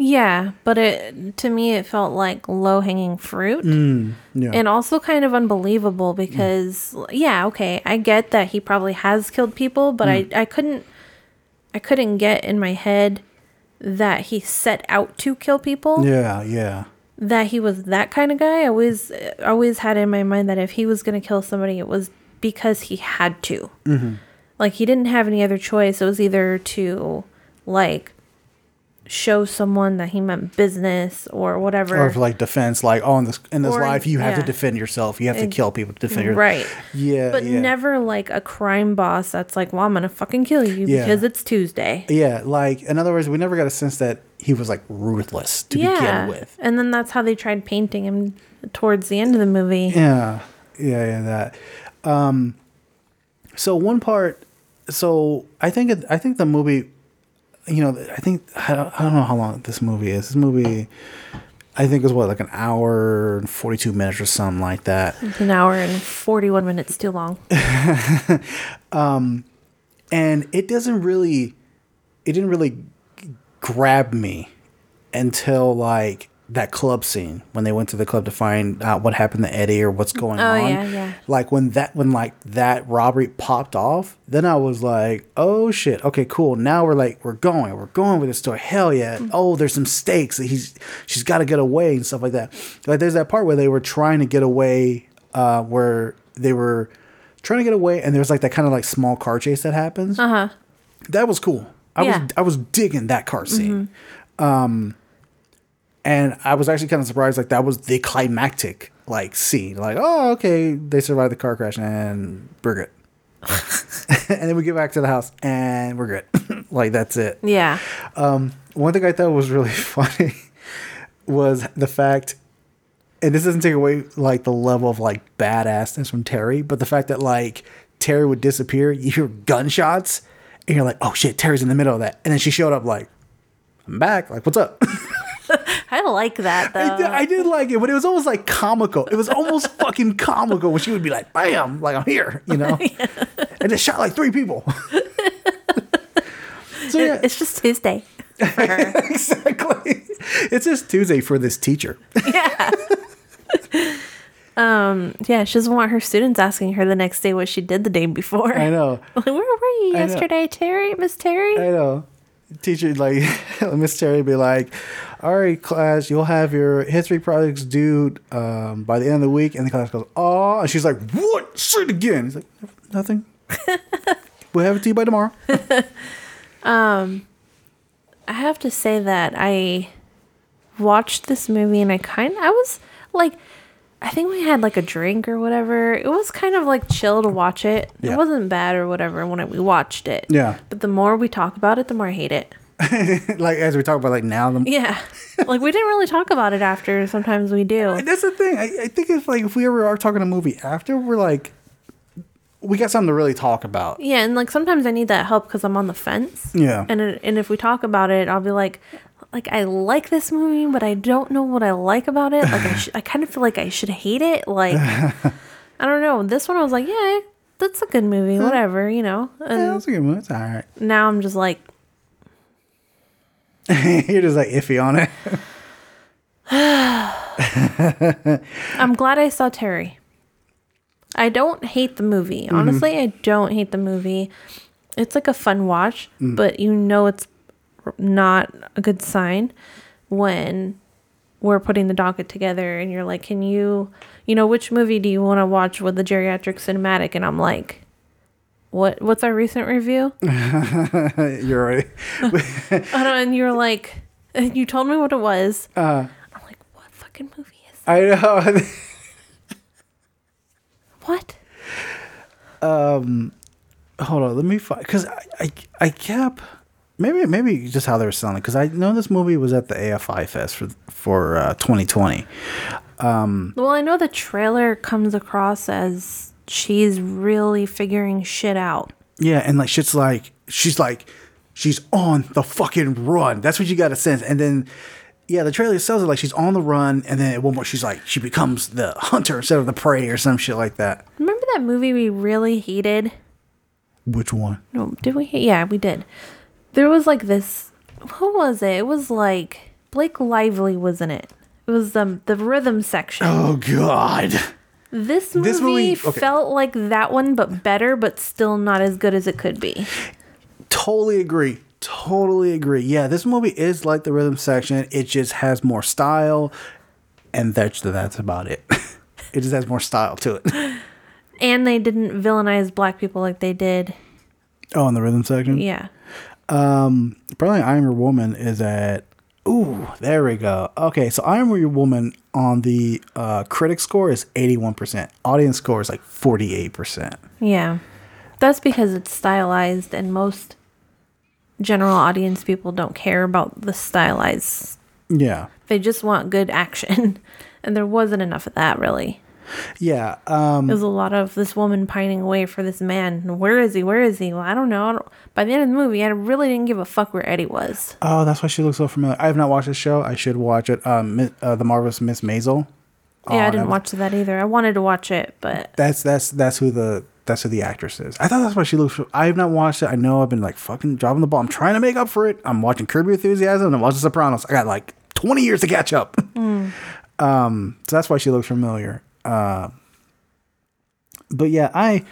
Yeah, but it to me it felt like low hanging fruit. Mm, yeah. And also kind of unbelievable mm. because yeah, okay, I get that he probably has killed people, but I mm. I couldn't I couldn't get in my head that he set out to kill people. yeah, yeah. That he was that kind of guy. I always always had in my mind that if he was going to kill somebody it was because he had to. Mm-hmm. Like he didn't have any other choice. It was either to like show someone that he meant business or whatever. Or for like defense, like oh, in this in this Or- life, you have to defend yourself. You have to Ex- kill people to defend yourself. Right. Yeah. But yeah. never like a crime boss that's like, well, I'm to fucking kill you Yeah. because it's Tuesday. Yeah, like in other words, we never got a sense that he was like ruthless to yeah. begin with. And then that's how they tried painting him towards the end of the movie. Yeah, yeah, yeah. That. Um, so one part. So I think it, I think the movie. You know, I think I don't, I don't know how long this movie is. This movie, I think is what like an hour and forty two minutes or something like that. It's an hour and 41 minutes too long. um, and it doesn't really it didn't really g- grab me until like that club scene when they went to the club to find out what happened to Eddie or what's going Oh, on. yeah, yeah. Like when that when like that robbery popped off, then I was like, "Oh shit. Okay, cool. Now we're like we're going. We're going with this story. Hell yeah. Mm. Oh, there's some stakes. He's she's got to get away and stuff like that." Like there's that part where they were trying to get away uh where they were trying to get away and there's like that kind of like small car chase that happens. Uh huh. That was cool. I Yeah. was I was digging that car scene. Um and I was actually kind of surprised like that was the climactic like scene. Like, oh okay, they survived the car crash and we're good. and then we get back to the house and we're good. like that's it. Yeah. Um, one thing I thought was really funny was the fact and this doesn't take away like the level of like badassness from Terry, but the fact that like Terry would disappear, you hear gunshots, and you're like, oh shit, Terry's in the middle of that. And then she showed up like, I'm back. Like, what's up? I like that though. I, did, I did like it, but it was almost like comical. It was almost fucking comical when she would be like, bam, like I'm here, you know? And just shot like three people. so yeah, It's just Tuesday exactly. It's just Tuesday for this teacher. Yeah, Um, yeah, she doesn't want her students asking her the next day what she did the day before. I know. Like, where were you yesterday, Terry? Miss Terry? I know. Teacher like Miss Terry be like, "All right, class, you'll have your history projects due um, by the end of the week." And the class goes, "Oh," and she's like, "What? Say it again." He's like, "Nothing. we'll have it to you by tomorrow." um, I have to say that I watched this movie and I kind of, I was like I think we had like a drink or whatever. It was kind of like chill to watch it. Yeah. It wasn't bad or whatever when I, we watched it. Yeah. But the more we talk about it, the more I hate it. like as we talk about like now, the, Yeah. like we didn't really talk about it after. Sometimes we do. that's the thing. I, I think if like if we ever are talking a movie after, we're like, we got something to really talk about. Yeah, and like sometimes I need that help because I'm on the fence. Yeah. And it, and if we talk about it, I'll be like, like I like this movie, but I don't know what I like about it. Like I, sh- I kind of feel like I should hate it. Like I don't know. This one I was like, yeah, that's a good movie. Hmm. Whatever, you know. Yeah, that's a good movie It's all right. now I'm just like, You're just like iffy on it. I'm glad I saw Terry. I don't hate the movie. Mm-hmm. Honestly, I don't hate the movie. It's like a fun watch, mm. but you know it's not a good sign when we're putting the docket together and you're like, "Can you, you know, which movie do you want to watch with the geriatric cinematic?" And I'm like, "What what's our recent review?" You're right. I don't- and you're like, you told me what it was. I'm like, "What fucking movie is that? I know. What?" Um, hold on, let me find because I, I I kept maybe maybe just how they were selling because I know this movie was at the AFI Fest for for uh, 2020. Um, Well, I know the trailer comes across as she's really figuring shit out. Yeah, and like shit's like she's like she's on the fucking run. That's what you got to sense. And then yeah, the trailer sells it like she's on the run, and then at one point she's like she becomes the hunter instead of the prey or some shit like that. Remember that movie we really hated? Which one? No, did we? hate- Yeah, we did. There was like this. What was it? It was like Blake Lively was in it. It was um, the rhythm section. Oh God. This movie, This movie- okay. felt like that one, but better, but still not as good as it could be. Totally agree. Totally agree. Yeah, this movie is like the rhythm section. It just has more style, and that's that's about it. it just has more style to it. And they didn't villainize black people like they did. Oh, in the rhythm section. Yeah. Um, Probably I'm Your Woman is at. Ooh, there we go. Okay, so I Am Your Woman on the uh, critic score is 81%. Audience score is like 48%. Yeah. That's because it's stylized and most general audience people don't care about the stylized. Yeah. They just want good action. And there wasn't enough of that really. Yeah. Um, There's a lot of this woman pining away for this man. Where is he? Where is he? Well, I don't know. I don't, by the end of the movie, I really didn't give a fuck where Eddie was. oh, that's why she looks so familiar. I have not watched this show. I should watch it. Um, uh, the Marvelous Miss Maisel. Yeah, I Oh, didn't that- watch that either. I wanted to watch it, but That's that's that's who the that's who the actress is. I thought that's why she looks. I have not watched it. I know I've been like fucking dropping the ball. I'm trying to make up for it. I'm watching Curb Your Enthusiasm and I'm watching Sopranos. I got like 20 years to catch up. um, so that's why she looks familiar. Uh, but yeah, I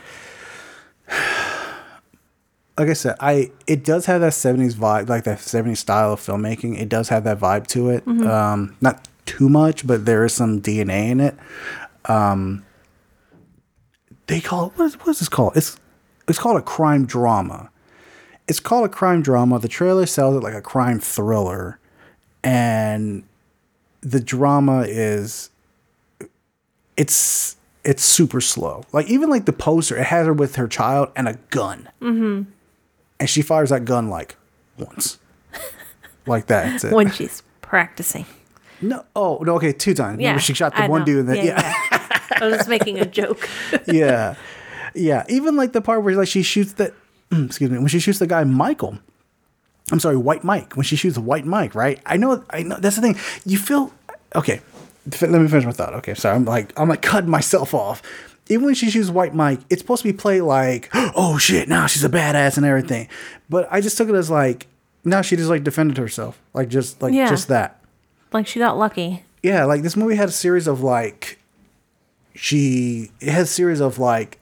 like I said, I it does have that 70s vibe, like that 70s style of filmmaking. It does have that vibe to it. Um, not too much, but there is some DNA in it they call it what is, what is this called? It's it's called a crime drama. It's called a crime drama. The trailer sells it like a crime thriller, and the drama is it's it's super slow. Like even like the poster, it has her with her child and a gun, mm-hmm. and she fires that gun like once, like that. When she's practicing. no, oh no, okay, two times. Yeah. Remember she shot the I one know. dude. And then, yeah. I was making a joke. yeah, yeah. Even like the part where like she shoots the, excuse me, when she shoots the guy Michael. I'm sorry, White Mike. When she shoots White Mike, right? I know, I know. That's the thing. You feel okay. Let me finish my thought. Okay, sorry. I'm like I'm like cutting myself off. Even when she shoots White Mike, it's supposed to be played like, oh shit, now she's a badass and everything. But I just took it as like, now she just like defended herself, like just like Yeah. just that like she got lucky. yeah, like this movie had a series of like she it has series of like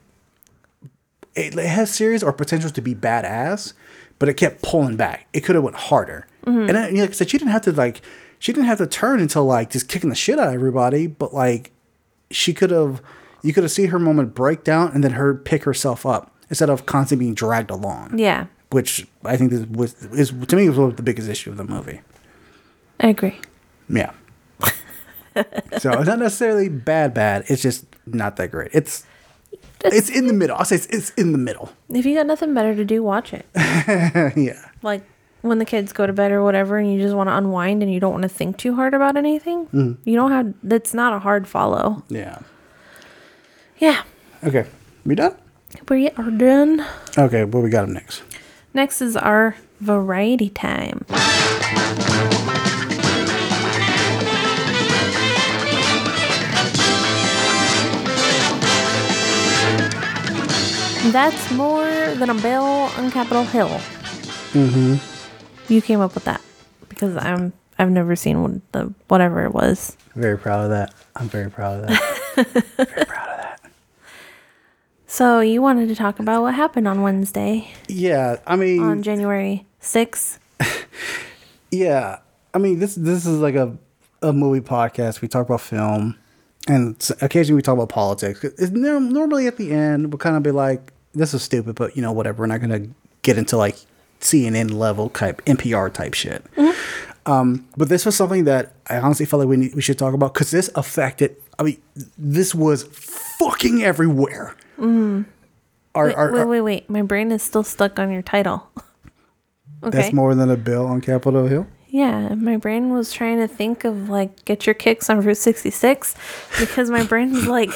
it, it has series or potential to be badass, but it kept pulling back. It could have went harder. Mm-hmm. And then, like I said, she didn't have to like she didn't have to turn until like just kicking the shit out of everybody, but like she could have you could have seen her moment break down and then her pick herself up instead of constantly being dragged along. Yeah, Which I think this was is to me was the biggest issue of the movie. I agree. Yeah. so it's not necessarily bad, bad. It's just not that great. It's it's in the middle. I'll say it's, it's in the middle. If you got nothing better to do, watch it. yeah. Like when the kids go to bed or whatever, and you just want to unwind and you don't want to think too hard about anything. Mm-hmm. You don't have. That's not a hard follow. Yeah. Yeah, Okay. We done? we are done. Okay. What we got next? Next is our variety time. That's more than a bill on Capitol Hill. Mm-hmm. You came up with that because I'm I've never seen what the whatever it was. Very proud of that. I'm very proud of that. Very proud of that. So you wanted to talk about what happened on Wednesday yeah. I mean, on January 6th. yeah. I mean, this this is like a a movie podcast. We talk about film, and occasionally we talk about politics. It's normally at the end we'll kind of be like, "This is stupid," but you know, whatever. We're not gonna get into like CNN level type NPR type shit. Um, but this was something that I honestly felt like we need, we should talk about because this affected. I mean, this was fucking everywhere. Our, Wait, our- wait, wait, wait. My brain is still stuck on your title. okay. That's more than a bill on Capitol Hill. Yeah, my brain was trying to think of like get your kicks on Route 66 because my brain was like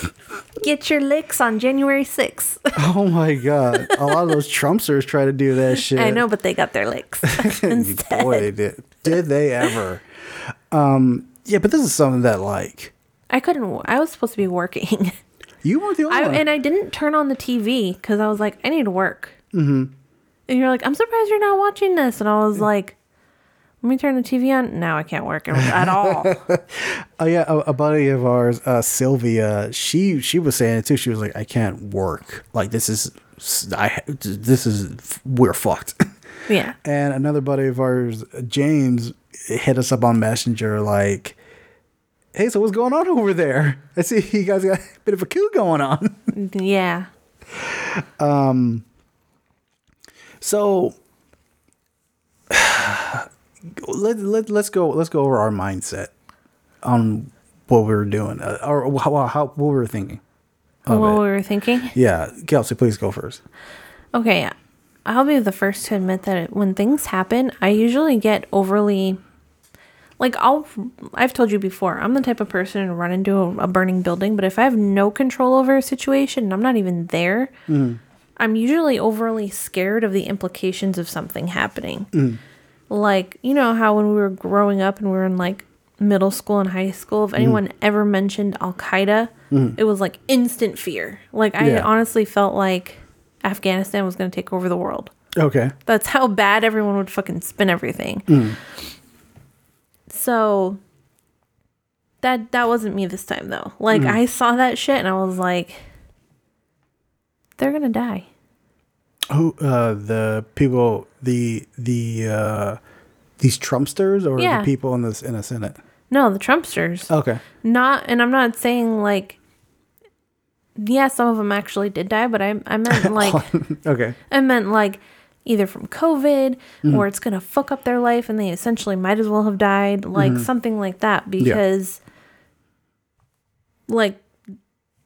get your licks on January 6th. Oh my god! A lot of those Trumpsters try to do that shit. I know, but they got their licks instead. Boy, they did. Did they ever? Um, yeah, but this is something that like I couldn't. I was supposed to be working, you weren't the only I, one. and I didn't turn on the TV because I was like, I need to work. Mm-hmm. And you're like, I'm surprised you're not watching this, and I was like, Let me turn the TV on. Now I can't work at all. Oh yeah, a, a buddy of ours, uh, Sylvia. She she was saying it too. She was like, I can't work. Like this is I this is we're fucked. yeah. And another buddy of ours, James, hit us up on Messenger like, "Hey, so what's going on over there? I see you guys got a bit of a coup going on." Yeah. Um. So let, let, let's go let's go over our mindset on what we were doing uh, or how, how what we were thinking. what it. we were thinking. Yeah, Kelsey, please go first. Okay, I'll be the first to admit that when things happen, I usually get overly like I'll I've told you before, I'm the type of person to run into a, a burning building, but if I have no control over a situation and I'm not even there, I'm usually overly scared of the implications of something happening. Like, you know how when we were growing up and we were in like middle school and high school, if mm. anyone ever mentioned Al Qaeda, mm-hmm. it was like instant fear. Like I Yeah. honestly felt like Afghanistan was going to take over the world. Okay. That's how bad everyone would fucking spin everything. Mm. So that that wasn't me this time though. Like mm. I saw that shit and I was like they're going to die. Who uh the people the the uh these Trumpsters or Yeah. the people in this in the Senate? No, the Trumpsters. Okay. Not and I'm not saying like yeah, some of them actually did die, but I I meant like Okay. I meant like either from COVID Mm-hmm. or it's gonna fuck up their life and they essentially might as well have died, like Mm-hmm. something like that. Because like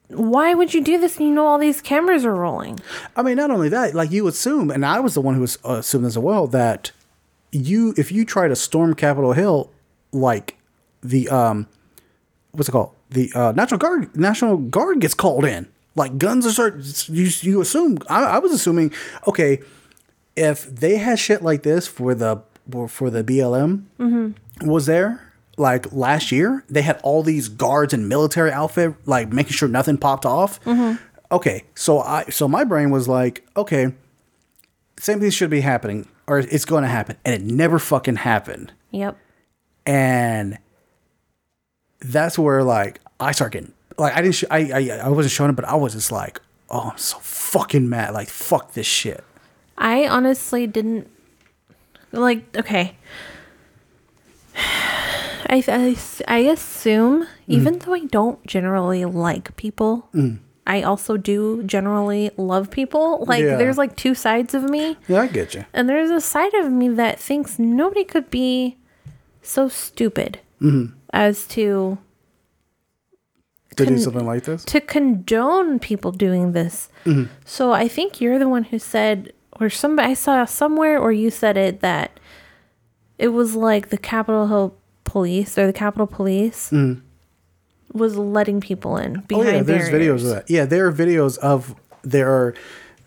why would you do this and you know all these cameras are rolling? I mean, not only that, like you assume, and I was the one who was uh, assumed as well that you, if you try to storm Capitol Hill, like the um, what's it called? The uh, National Guard, National Guard gets called in. Like guns are start. You you assume. I, I was assuming. Okay, if they had shit like this for the for the BLM was there like last year they had all these guards and military outfit like making sure nothing popped off mm-hmm. okay so i so my brain was like okay same thing should be happening or it's going to happen and it never fucking happened Yep. and that's where like i start getting like I didn't sh- I, I I wasn't showing it, but I was just like, oh, I'm so fucking mad. Like fuck this shit. I honestly didn't like. Okay, I I, I assume mm. even though I don't generally like people, mm. I also do generally love people. Like Yeah. there's like two sides of me, Yeah, I get you. and there's a side of me that thinks nobody could be so stupid mm-hmm. as to To do something like this. to condone people doing this. Mm-hmm. So I think you're the one who said, or somebody I saw somewhere, or you said it that it was like the Capitol Hill Police or the Capitol Police was letting people in Oh yeah, there's barriers. videos of that. Yeah, there are videos of there are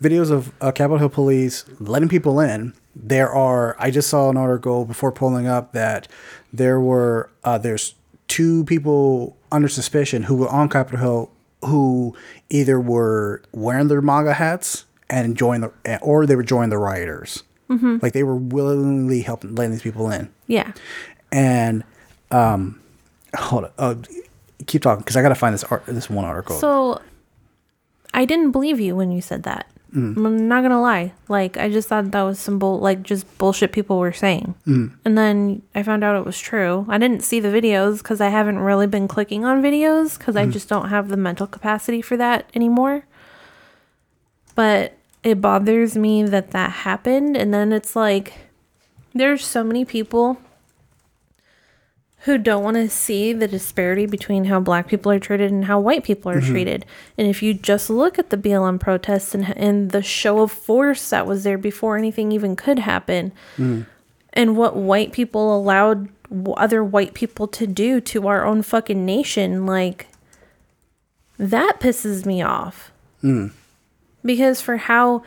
videos of uh, Capitol Hill Police letting people in. There are. I just saw an article before pulling up that there were uh, there's two people under suspicion who were on Capitol Hill who either were wearing their MAGA hats and joined the or they were joining the rioters. Mm-hmm. Like they were willingly helping letting these people in Yeah. and um hold on uh, keep talking because i gotta find this art this one article So I didn't believe you when you said that. I'm not gonna lie. Like I just thought that was some bull, like just bullshit people were saying. And then I found out it was true. I didn't see the videos because I haven't really been clicking on videos because I just don't have the mental capacity for that anymore. But it bothers me that that happened. And then it's like there's so many people who don't want to see the disparity between how black people are treated and how white people are mm-hmm. treated. And if you just look at the BLM protests and, and the show of force that was there before anything even could happen, mm. and what white people allowed other white people to do to our own fucking nation, like, that pisses me off. Mm. Because for how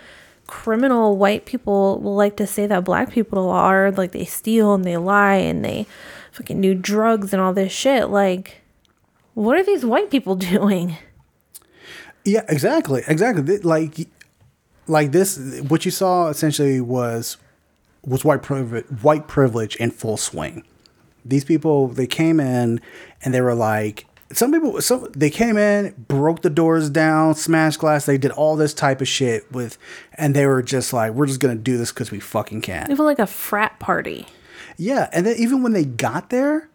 criminal white people will like to say that black people are, like they steal and they lie and they fucking do drugs and all this shit, like what are these white people doing? yeah exactly exactly like like this what you saw essentially was was white privilege white privilege in full swing these people they came in and they were like some people some they came in broke the doors down smashed glass they did all this type of shit with and they were just like we're just gonna do this because we fucking can Even like a frat party. Yeah, and then even when they got there,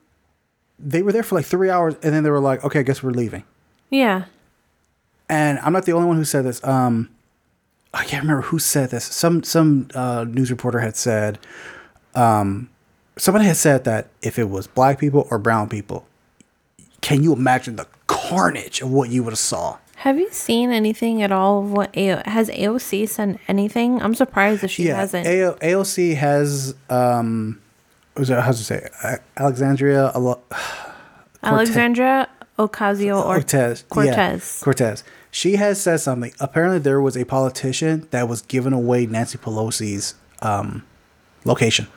they were there for like three hours, and then they were like, "Okay, I guess we're leaving." Yeah. And I'm not the only one who said this. Um, I can't remember who said this. Some some uh, news reporter had said, um, somebody had said that if it was black people or brown people, can you imagine the carnage of what you would have saw? Have you seen anything at all of what AO- has AOC sent anything? I'm surprised if she yeah, hasn't. AO, AOC has um, was it, how's it say Alexandria Alo- Alexandra Ocasio or Cortez. Cortez. Yeah, Cortez. She has said something. Apparently, there was a politician that was giving away Nancy Pelosi's um, location,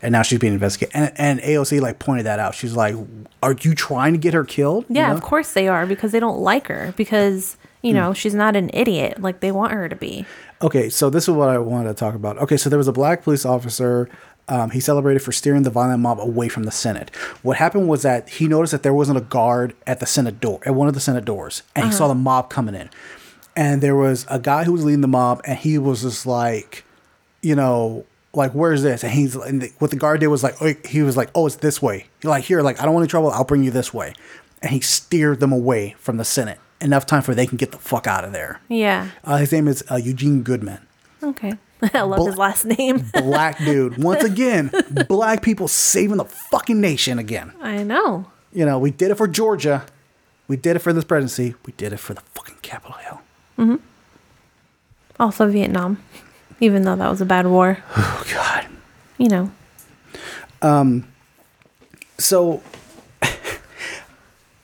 and now she's being investigated. And, and AOC like pointed that out. She's like, "Are you trying to get her killed?" You Yeah, know? of course they are because they don't like her because Hmm. you know she's not an idiot like they want her to be. Okay, so this is what I wanted to talk about. Okay, so there was a black police officer. Um, he celebrated for steering the violent mob away from the Senate. What happened was that he noticed that there wasn't a guard at the Senate door, at one of the Senate doors, and he saw the mob coming in. And there was a guy who was leading the mob, and he was just like, you know, like where's this? And he's and the, what the guard did was like, oh, he was like, oh, it's this way. You're like here, like I don't want any trouble. I'll bring you this way, and he steered them away from the Senate enough time for they can get the fuck out of there. Yeah. Uh, his name is uh, Eugene Goodman. Okay. I love his last name. Black dude. Once again, black people saving the fucking nation again. I know. You know, we did it for Georgia. We did it for this presidency. We did it for the fucking Capitol Hill. Hmm. Also Vietnam, even though that was a bad war. Oh, God. You know. Um. So,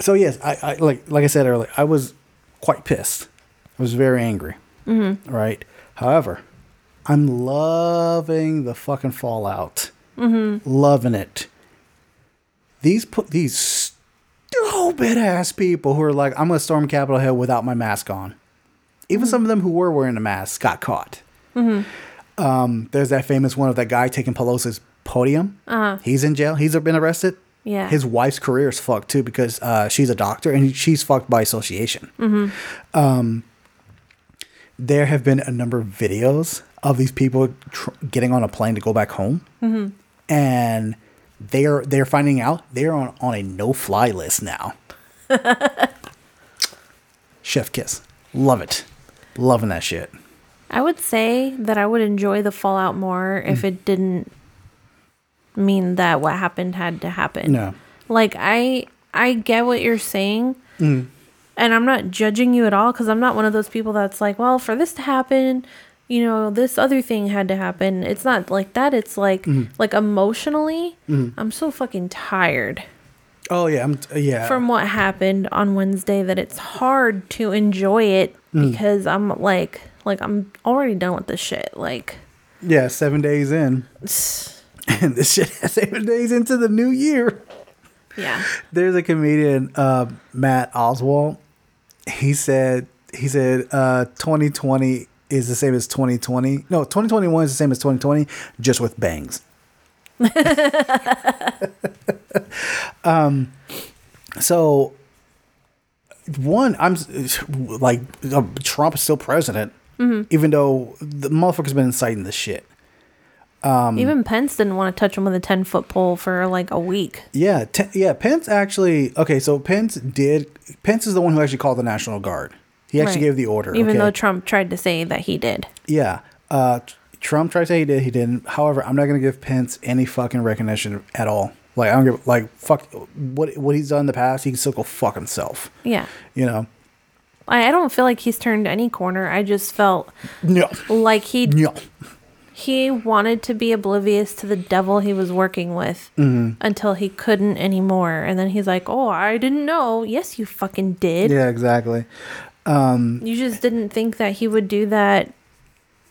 so yes, I, I like like I said earlier, I was quite pissed. I was very angry. Mm-hmm. Right. However, I'm loving the fucking fallout. Mm-hmm. Loving it. These put these stupid ass people who are like, I'm gonna storm Capitol Hill without my mask on. Even some of them who were wearing a mask got caught. Um, there's that famous one of that guy taking Pelosi's podium. Uh-huh. He's in jail. He's been arrested. Yeah. His wife's career is fucked too because uh, she's a doctor and she's fucked by association. Um, there have been a number of videos of these people tr- getting on a plane to go back home, and they're they're finding out they're on, on a no fly list now. Chef kiss, love it, loving that shit. I would say that I would enjoy the fallout more if Mm. it didn't mean that what happened had to happen. No. Like I I get what you're saying. Mm. And I'm not judging you at all cuz I'm not one of those people that's like, well, for this to happen, you know, this other thing had to happen. It's not like that. It's like Mm. like emotionally, I'm so fucking tired Oh yeah, I'm yeah. from what happened on Wednesday that it's hard to enjoy it Mm. because I'm like like I'm already done with this shit. Like Yeah, seven days in. And this shit seven days into the new year. yeah. There's a comedian, uh, Matt Oswald. He said he said uh 2020 is the same as 2020. No, 2021 is the same as 2020, just with bangs. um so one, I'm like uh, Trump is still president, even though the motherfucker's been inciting this shit. Um, Even Pence didn't want to touch him with a 10 foot pole for like a week. Yeah, te- yeah. Pence actually. Okay, so Pence did. Pence is the one who actually called the National Guard. He actually Right. gave the order. Even okay? though Trump tried to say that he did. yeah. Uh, Trump tried to say he did. He didn't. However, I'm not gonna give Pence any fucking recognition at all. Like I don't give. Like fuck what what he's done in the past. He can still go fuck himself. Yeah. You know. I, I don't feel like he's turned any corner. I just felt No. like he No. he wanted to be oblivious to the devil he was working with Mm-hmm. until he couldn't anymore. And then he's like, "Oh, I didn't know." Yes, you fucking did. Yeah. Exactly. You just didn't think that he would do that.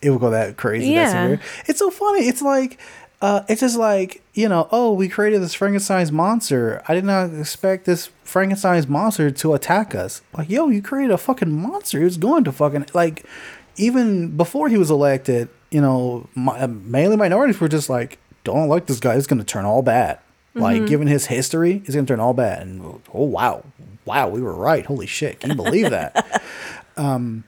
it will go that crazy. Yeah. severe. It's so funny. It's like, uh, it's just like, you know, oh, we created this Frankenstein's monster. I did not expect this Frankenstein's monster to attack us. Like, yo, you created a fucking monster. He was going to fucking, like, even before he was elected, you know, mi- uh, mainly minorities were just like, don't like this guy. It's going to turn all bad. Like, given his history, it's going to turn all bad. And, oh, wow. Wow, we were right. Holy shit. Can you believe that? Um,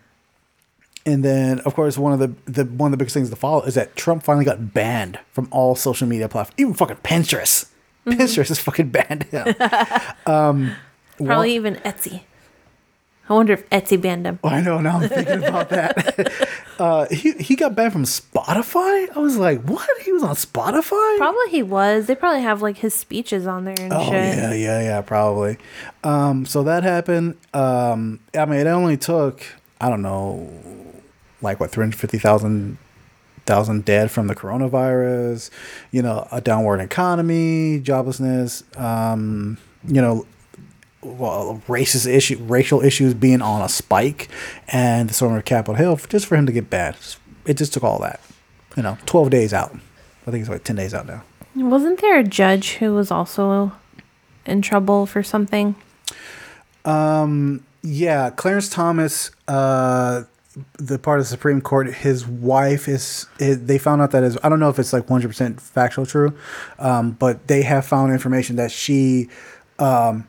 and then, of course, one of the, the one of the biggest things to follow is that Trump finally got banned from all social media platforms, even fucking Pinterest. Mm-hmm. Pinterest is fucking banned him. Um, Probably even Etsy. I wonder if Etsy banned him. I know. Now I'm thinking about that. uh, he he got banned from Spotify. I was like, what? He was on Spotify? Probably he was. They probably have like his speeches on there and Oh shit. yeah, yeah, yeah, probably. Um, so that happened. Um, I mean, it only took I don't know, like what three hundred fifty thousand thousand dead from the coronavirus. You know, a downward economy, joblessness. Um, you know, well, racist issue, racial issues being on a spike, and the storming of Capitol Hill, just for him to get banned. It just took all that. You know, twelve days out. I think it's like ten days out now. Wasn't there a judge who was also in trouble for something? Um. Yeah, Clarence Thomas, uh, the part of the Supreme Court, his wife is, is they found out that is I don't know if it's like 100% factual true, um, but they have found information that she um,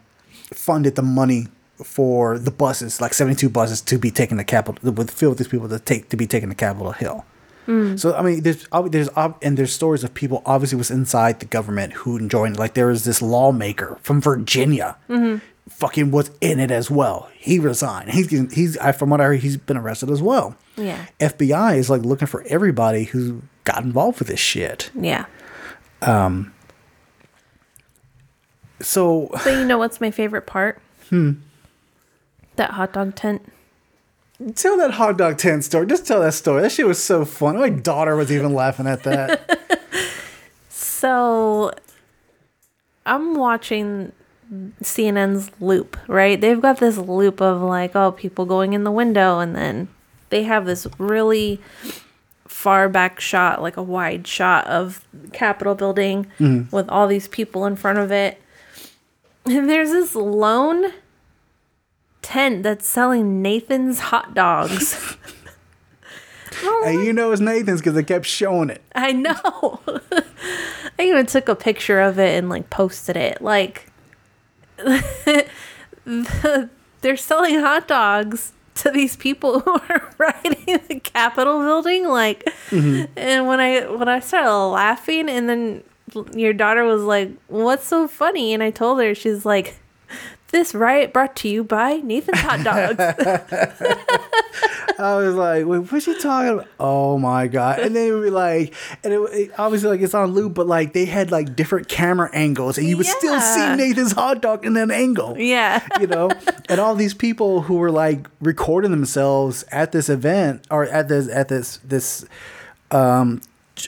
funded the money for the buses, like 72 buses to be taken to Capitol, with filled with these people to take to be taken to Capitol Hill. Mm. So I mean, there's there's and there's stories of people obviously was inside the government who joined. Like there was this lawmaker from Virginia, mm-hmm. fucking was in it as well. He resigned. He's getting- he's I, from what I heard, he's been arrested as well. Yeah. FBI is like looking for everybody who got involved with this shit. Yeah. Um, So But you know what's my favorite part? Hmm. That hot dog tent. tell that hot dog tent story. Just tell that story. That shit was so fun. My daughter was even laughing at that. So I'm watching CNN's loop, right? They've got this loop of like, oh, people going in the window, and then they have this really far back shot, like a wide shot of Capitol building with all these people in front of it. And there's this lone tent that's selling Nathan's hot dogs. Oh and you know it's Nathan's because they kept showing it. I know. I even took a picture of it and like posted it. Like, they're selling hot dogs to these people who are riding the Capitol building. Like, mm-hmm. and when I when I started laughing, and then your daughter was like, "What's so funny?" And I told her, she's like. This riot brought to you by Nathan's Hot Dogs. I was like, wait, what's she talking about? Oh my god! And then it would be like, and it, it obviously like it's on loop, but like they had like different camera angles, and you would still see Nathan's hot dog in an angle. yeah. you know, and all these people who were like recording themselves at this event or at this at this this um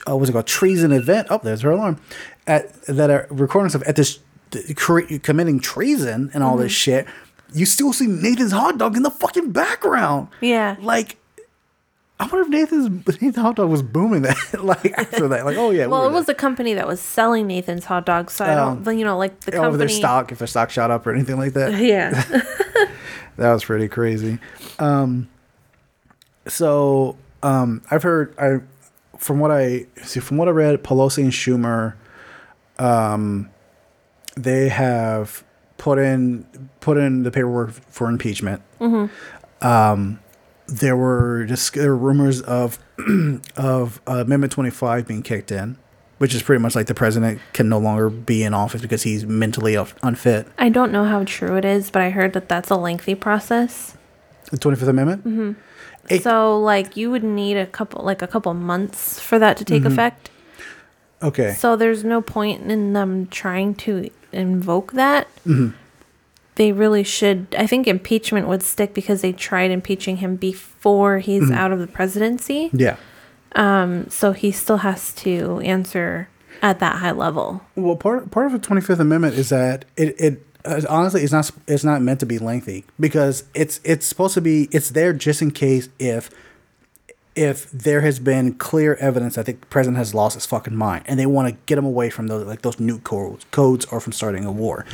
uh, what's it called treason event. Oh, there's her alarm. At that are recording stuff at this cre- committing treason and all this shit. You still see Nathan's hot dog in the fucking background. Yeah. Like. I wonder if Nathan's Nathan's hot dog was booming that like after that. Like, oh yeah. Well, were it was there. a company that was selling Nathan's hot dogs, so I don't, you know, like the over company. their stock if their stock shot up or anything like that. Yeah. That was pretty crazy. Um, so um, I've heard I from what I see from what I read, Pelosi and Schumer, um, they have put in put in the paperwork for impeachment. Um, there were just there were rumors of of uh, Amendment Twenty Five being kicked in. Which is pretty much like the president can no longer be in office because he's mentally unfit. I don't know how true it is, but I heard that that's a lengthy process. The Twenty Fifth Amendment. Mm-hmm. It- so, like, you would need a couple, like, a couple months for that to take mm-hmm. effect. Okay. So, there's no point in them trying to invoke that. Mm-hmm. They really should. I think impeachment would stick because they tried impeaching him before he's mm-hmm. out of the presidency. Yeah. Um, So he still has to answer at that high level. Well, part part of the Twenty Fifth Amendment is that it it honestly it's not it's not meant to be lengthy because it's it's supposed to be it's there just in case if if there has been clear evidence that the president has lost his fucking mind and they want to get him away from those like those new codes codes or from starting a war.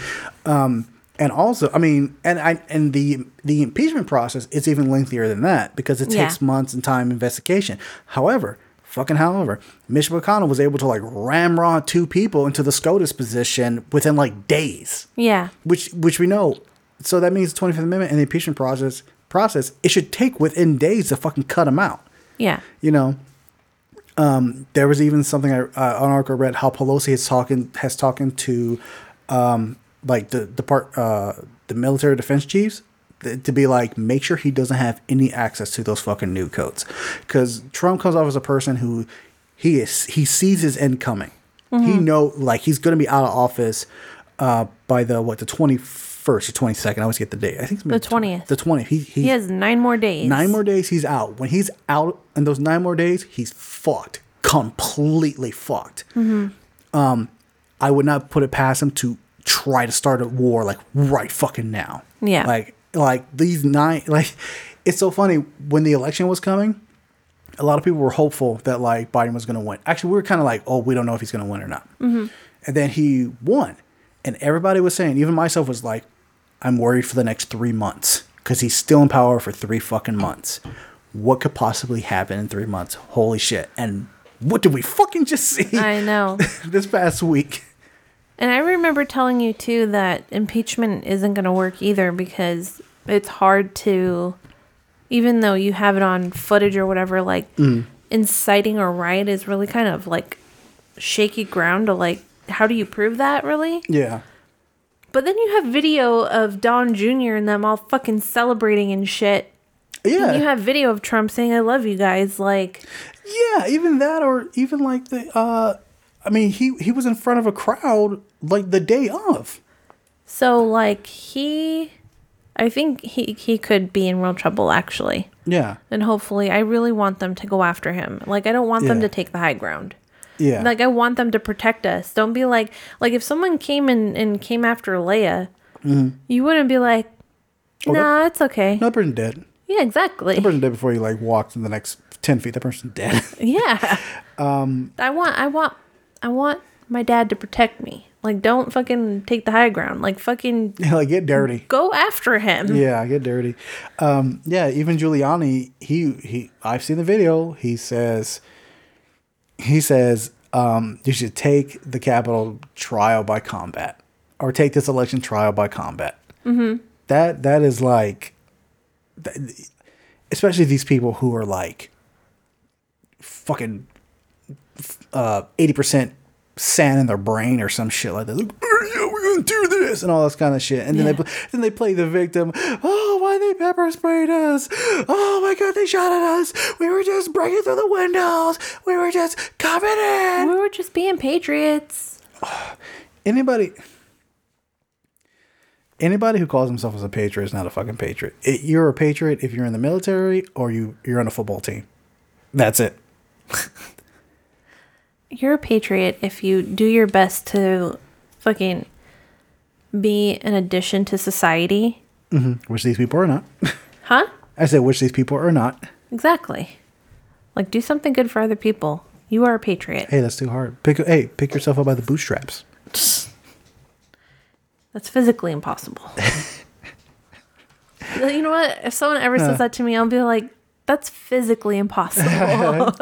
Um, and also, I mean, and I and the the impeachment process is even lengthier than that because it Yeah. takes months and time investigation. However, fucking however, Mitch McConnell was able to like ramrod two people into the SCOTUS position within like days, Yeah. which which we know. So that means the Twenty Fifth Amendment and the impeachment process process it should take within days to fucking cut them out Yeah. you know um, there was even something I, uh, on article read how Pelosi is talking has talking to um, like the the part uh, the military defense chiefs to be like make sure he doesn't have any access to those fucking new codes because Trump comes off as a person who he is he sees his end coming he know like he's gonna be out of office uh, by the what the twenty first or twenty second I always get the date I think it's The 20th. the twentieth he, he He has nine more days. Nine more days, he's out. When he's out in those nine more days, he's fucked. Completely fucked. Um, I would not put it past him to try to start a war like right fucking now. Yeah. Like like these nine like it's so funny when the election was coming. A lot of people were hopeful that like Biden was going to win. Actually, we were kind of like, oh, we don't know if he's going to win or not. Mm-hmm. And then he won, and everybody was saying, even myself was like, I'm worried for the next three months because he's still in power for three fucking months. What could possibly happen in three months? Holy shit! And what did we fucking just see I know. this past week? And I remember telling you too that impeachment isn't going to work either because it's hard to, even though you have it on footage or whatever, like inciting a riot is really kind of like shaky ground to like, how do you prove that really? Yeah, But then you have video of Don Jr. and them all fucking celebrating and shit. yeah, And you have video of Trump saying, I love you guys. Like, yeah. Even that, or even like the. uh I mean, he he was in front of a crowd like the day of. so like he, I think he, he could be in real trouble actually. Yeah, And hopefully, I really want them to go after him. Like, I don't want them to take the high ground. yeah. Like, I want them to protect us. Don't be like, like if someone came and, and came after Leia, you wouldn't be like, Oh, that- nah, it's okay. that person dead. Yeah, exactly. That person dead before you like walked in the next ten feet. That person dead. Yeah. Um. I want. I want. I want my dad to protect me. Like, don't fucking take the high ground. Like, fucking like get dirty. go after him. Yeah, get dirty. Um, yeah, even Giuliani, he he I've seen the video. He says he says um, you should take the Capitol trial by combat, or take this election trial by combat. Mm-hmm. That that is like, especially these people who are like, fucking, uh, eighty percent sand in their brain or some shit like that. Like, "Oh, yeah, we're gonna do this and all this kind of shit. And then they then they play the victim. Oh, why they pepper sprayed us? Oh my god, they shot at us. We were just breaking through the windows. We were just coming in. We were just being patriots. Anybody. Anybody who calls himself as a patriot is not a fucking patriot. It, you're a patriot if you're in the military or you you're on a football team. That's it. You're a patriot if you do your best to fucking be an addition to society. Mm-hmm. Which these people are not. Huh? I said which these people are not. Exactly. Like do something good for other people. You are a patriot. Hey, that's too hard. Pick hey, pick yourself up by the bootstraps. That's physically impossible. you know what? If someone ever says that to me, I'll be like, that's physically impossible.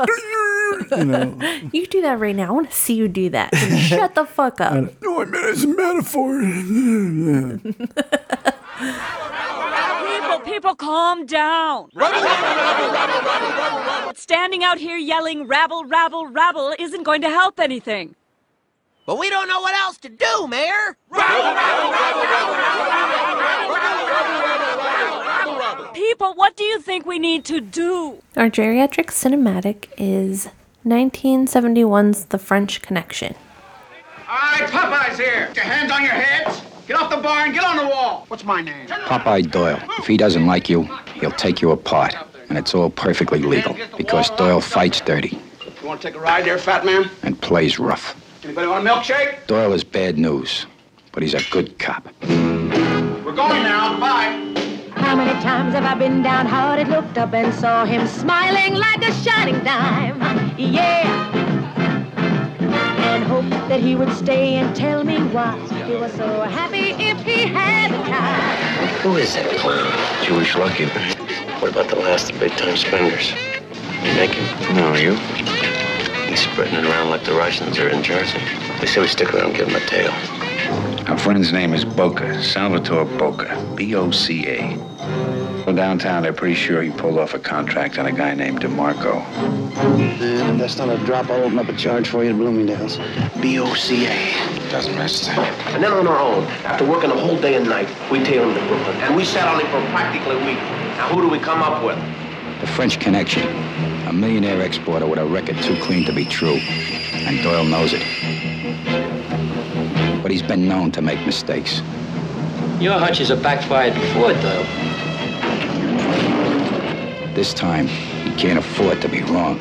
You know. you do that right now. I want to see you do that. Shut the fuck up. no, I meant it's a metaphor. People, people, calm down. Standing out here yelling rabble, rabble, rabble isn't going to help anything. But we don't know what else to do, Mayor. People, what do you think we need to do? Our geriatric cinematic is 1971's The French Connection. All right, Popeye's here. Get your hands on your heads. Get off the bar and get on the wall. What's my name? Popeye Doyle. If he doesn't like you, he'll take you apart. And it's all perfectly legal because Doyle fights dirty You want to take a ride there, fat man? and plays rough. Anybody want a milkshake? Doyle is bad news, but he's a good cop. We're going now. Bye. How many times have I been downhearted, looked up and saw him smiling like a shining dime? Yeah. And hoped that he would stay and tell me why he was so happy if he had the time. Who is that clown? Jewish Lucky. What about the last of big time spenders? You naked? No, you? He's spreading it around like the Russians are in Jersey. They say we stick around and give him a tail. Our friend's name is Boca, Salvatore Boca, B-O-C-A. Well, downtown, they're pretty sure he pulled off a contract on a guy named DeMarco. And that's not a drop. I'll open up a charge for you at Bloomingdale's. B-O-C-A. Doesn't matter. And then on our own, after working a whole day and night, we tail him to Brooklyn. And we sat on him for practically a week. Now, who do we come up with? The French Connection, a millionaire exporter with a record too clean to be true. And Doyle knows it. But he's been known to make mistakes. Your hunches have backfired before, Doyle. This time, he can't afford to be wrong.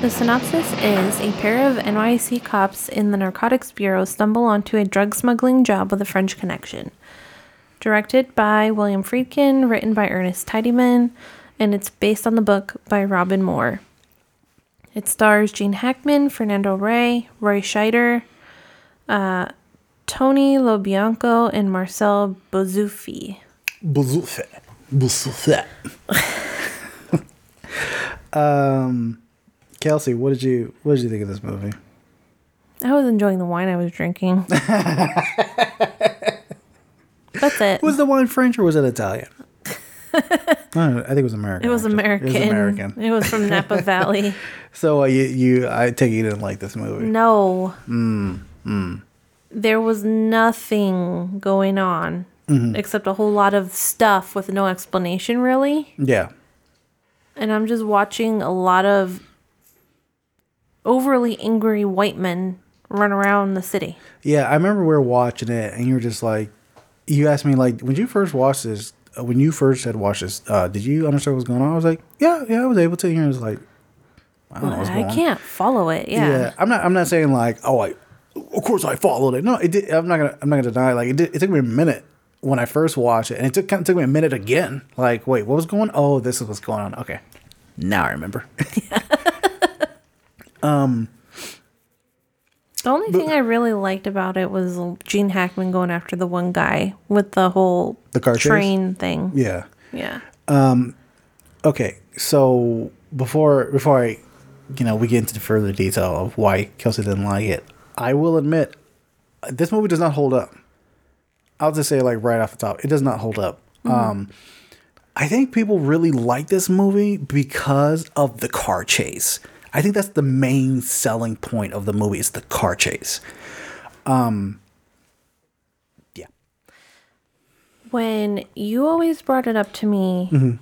The synopsis is a pair of NYC cops in the Narcotics Bureau stumble onto a drug smuggling job with a French connection. Directed by William Friedkin, written by Ernest Tidyman, and it's based on the book by Robin Moore. It stars Gene Hackman, Fernando Rey, Roy Scheider, uh, Tony Lo Bianco, and Marcel Bozuffi. Buzuffe. Buzuffe. um, Kelsey, what did you what did you think of this movie? I was enjoying the wine I was drinking. That's it. Was the wine French or was it Italian? I, I think it was American. It was actually. American. It was American. It was from Napa Valley. So uh, you, you, I take it you didn't like this movie. No. Mm, There was nothing going on Mm-hmm. except a whole lot of stuff with no explanation, really. Yeah. And I'm just watching a lot of overly angry white men run around the city. Yeah, I remember we were watching it, and you were just like, you asked me like, when you first watched this, uh, when you first had watched this, uh, did you understand what was going on? I was like, yeah, yeah, I was able to. And you was like, I don't know what's going on. can't follow it. Yeah. I'm not. I'm not saying like, oh, I, of course I followed it. No, it did. I'm not gonna. I'm not gonna deny. Like it did. It took me a minute when I first watched it, and it took kind of took me a minute again. Like, wait, what was going? Oh, this is what's going on. Okay, now I remember. Um, the only thing I really liked about it was Gene Hackman going after the one guy with the whole The car chase? train thing. yeah. Yeah. Um, okay, so before before I you know we get into the further detail of why Kelsey didn't like it, I will admit this movie does not hold up. I'll just say like right off the top, it does not hold up. Um, I think people really like this movie because of the car chase. I think that's the main selling point of the movie is the car chase. Um, yeah. When you always brought it up to me, Mhm.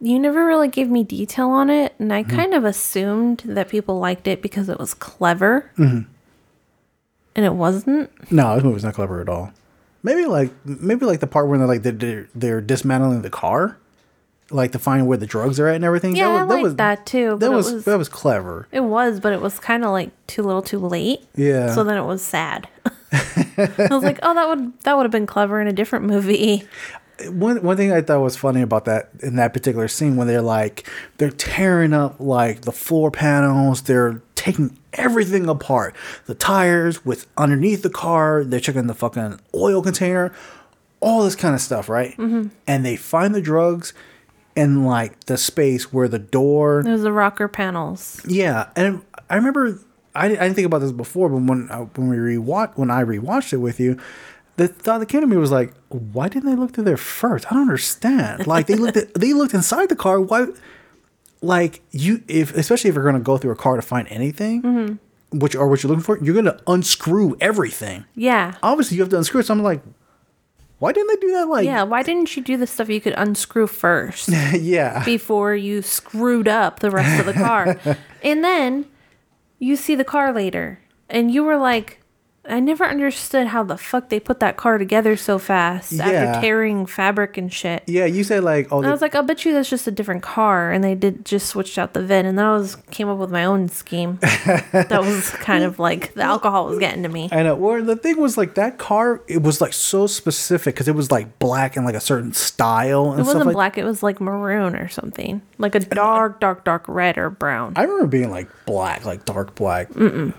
you never really gave me detail on it, and I Mm-hmm. kind of assumed that people liked it because it was clever, Mhm. and it wasn't. No, this movie's not clever at all. Maybe like maybe like the part where they're like they're they're, they're dismantling the car, like to find where the drugs are at and everything. Yeah, I was, liked that too. That but it was, that was clever. It was, but it was kind of like too little, too late. Yeah. So then it was sad. I was like, oh, that would that would have been clever in a different movie. One one thing I thought was funny about that in that particular scene when they're like they're tearing up like the floor panels, they're taking everything apart. The tires with underneath the car, they're checking the fucking oil container, all this kind of stuff, right? Mhm. And they find the drugs in like the space where the door was the rocker panels. Yeah, and I remember I, I didn't think about this before, but when uh, when we rewatch when I rewatched it with you, the thought that came to me was like, why didn't they look through there first? I don't understand. Like they looked at, they looked inside the car. Why? Like you, if especially if you're going to go through a car to find anything, Mhm. which or what you're looking for, you're going to unscrew everything. Yeah. Obviously, you have to unscrew it. So I'm like, why didn't they do that? Like, yeah, why didn't you do the stuff you could unscrew first yeah, before you screwed up the rest of the car? and then you see the car later and you were like, I never understood how the fuck they put that car together so fast Yeah. after tearing fabric and shit. yeah. You said like, oh, And I was like, I'll bet you that's just a different car, and they did just switched out the VIN, and then I was came up with my own scheme. that was kind of like the alcohol was getting to me. I know. Well, the thing was like that car. It was like so specific because it was like black and like a certain style and It wasn't like. black; it was like maroon or something, like a dark, dark, dark red or brown. I remember being like black, like dark black. Mm-mm.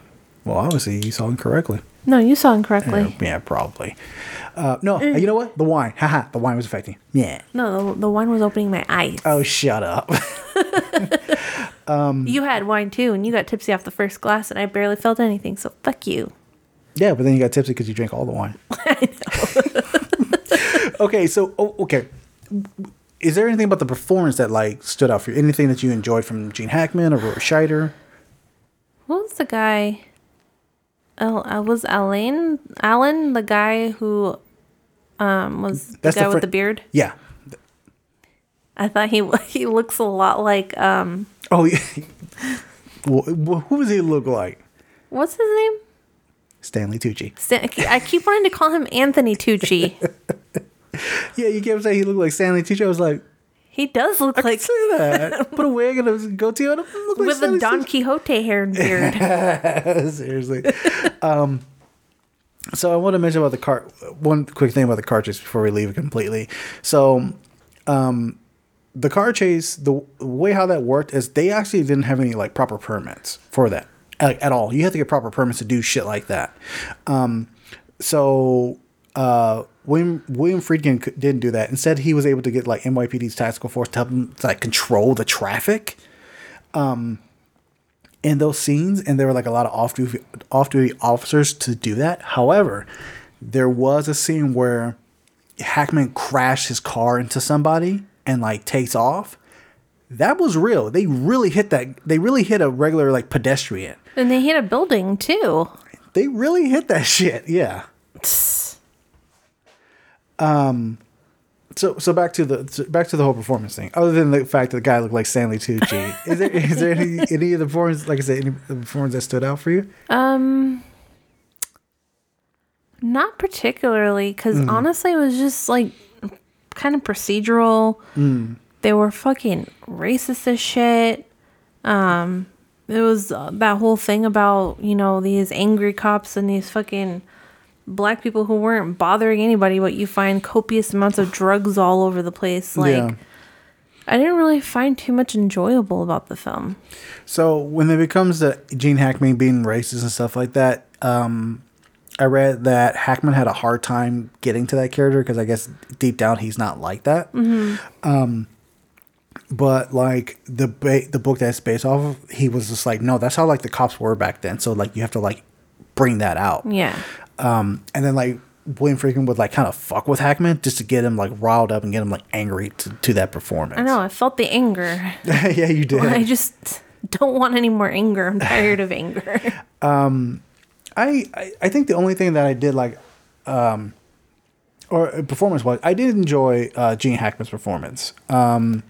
Well, obviously you saw incorrectly. No, you saw incorrectly. Yeah, probably. Uh, no, Mm. you know what? The wine. Haha, the wine was affecting. Yeah. No, the, the wine was opening my eyes. Oh, shut up. um, You had wine too, and you got tipsy off the first glass, and I barely felt anything. So fuck you. yeah, but then you got tipsy because you drank all the wine. okay, so oh, okay. Is there anything about the performance that like stood out for you? Anything that you enjoyed from Gene Hackman or Roy Scheider? What was the guy? Oh, uh, was Alan Alan the guy who um was the That's the guy with fr- the beard? Yeah. I thought he he looks a lot like um Oh, yeah. Wh- wh- who does he look like? what's his name? Stanley Tucci. Stan- I keep wanting to call him Anthony Tucci. Yeah, you kept saying he looked like Stanley Tucci. I was like, he does look like can say that. Put a wig and a goatee on him. Look like with a Stanley Don Quixote hair and beard. Seriously. um, so I want to mention about the car. One quick thing about the car chase before we leave it completely. So, um, the car chase, the way how that worked is they actually didn't have any like proper permits for that like, at all. You have to get proper permits to do shit like that. Um, so uh, William William Friedkin didn't do that. Instead, he was able to get like NYPD's tactical force to help him to, like control the traffic. Um, in those scenes, and there were like a lot of off duty off duty officers to do that. However, there was a scene where Hackman crashed his car into somebody and like takes off. That was real. They really hit that. They really hit a regular like pedestrian. and they hit a building too. They really hit that shit. Yeah. Um. So so back to the so back to the whole performance thing. Other than the fact that the guy looked like Stanley Tucci, is there is there any any of the performance like I said any of the performance that stood out for you? Um, not particularly, because Mhm. honestly, it was just like kind of procedural. Mm. They were fucking racist as shit. Um, it was uh, that whole thing about you know these angry cops and these fucking black people who weren't bothering anybody, but you find copious amounts of drugs all over the place. Like, Yeah. I didn't really find too much enjoyable about the film. So when it becomes the Gene Hackman being racist and stuff like that, um, I read that Hackman had a hard time getting to that character because I guess deep down he's not like that. Mhm. Um, but like the ba- the book that's based off of, he was just like, no, that's how like the cops were back then. So like you have to like bring that out. Yeah. Um, and then like William Friedkin would like kind of fuck with Hackman just to get him like riled up and get him like angry to, to that performance. I know. I felt the anger. yeah, you did. I just don't want any more anger. I'm tired of anger. Um, I, I I think the only thing that I did like, um, or performance wise, I did enjoy uh, Gene Hackman's performance. Um,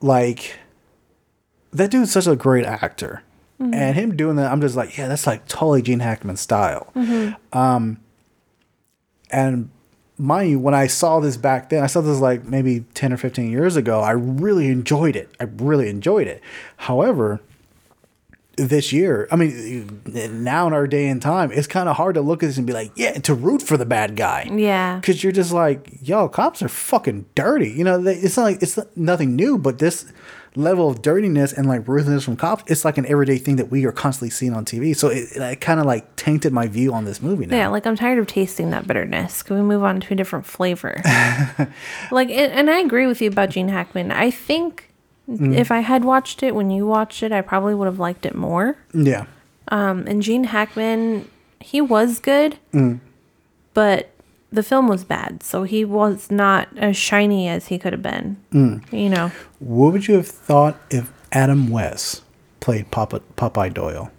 like that dude's such a great actor, Mhm. and him doing that, I'm just like, yeah, that's like totally Gene Hackman style. Mhm. Um, and mind you, when I saw this back then, I saw this like maybe 10 or 15 years ago. I really enjoyed it. I really enjoyed it. However, this year, I mean, now in our day and time, it's kind of hard to look at this and be like, yeah, to root for the bad guy. Yeah. Because you're just like, yo, cops are fucking dirty. You know, they, it's not like it's nothing new, but this level of dirtiness and like ruthlessness from cops, it's like an everyday thing that we are constantly seeing on TV. So it, it kind of like tainted my view on this movie now. Yeah, like I'm tired of tasting that bitterness. Can we move on to a different flavor? like, and, and I agree with you about Gene Hackman. I think Mm. if I had watched it when you watched it, I probably would have liked it more. Yeah. Um, and Gene Hackman, he was good, Mm. but the film was bad, so he was not as shiny as he could have been. Mm. You know, What would you have thought if Adam West played Papa, Popeye Doyle?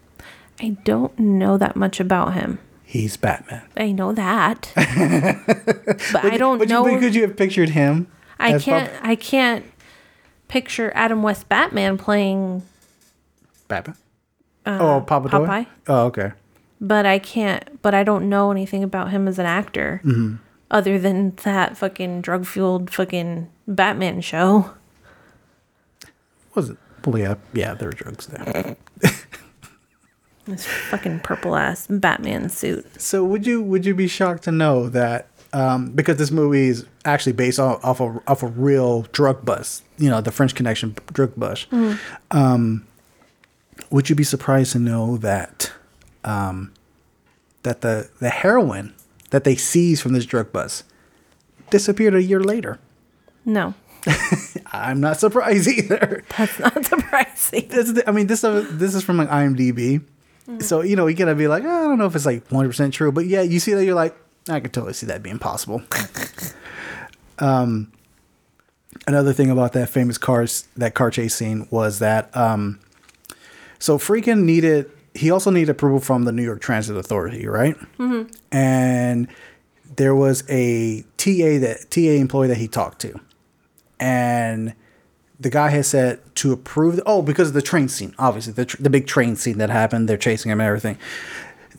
I don't know that much about him. He's Batman. I know that, but I don't But, you, know. but could you have pictured him? I can't. I can't picture Adam West Batman playing, Batman. uh, oh, Papa Doyle. Popeye. Oh, okay. But I can't. But I don't know anything about him as an actor Mhm. other than that fucking drug fueled fucking Batman show. Was it? Well, yeah, yeah. There were drugs there. This fucking purple ass Batman suit. So would you would you be shocked to know that um, because this movie is actually based off off a off a real drug bust, you know, the French Connection drug bust. Mhm. Um, would you be surprised to know that um, that the the heroin that they seized from this drug bust disappeared a year later? No, I'm not surprised either. that's not surprising. This I mean, this is this is from like IMDb, so you know you gotta be like, "Oh, I don't know if it's like 100 percent true, but yeah, you see that you're like, I can totally see that being possible. um, another thing about that famous cars that car chase scene was that um, so Friedkin needed he also needed approval from the New York Transit Authority, right? Mhm. and there was a TA that TA employee that he talked to, and the guy had said to approve. The, oh, because of the train scene, obviously the tr- the big train scene that happened. They're chasing him and everything.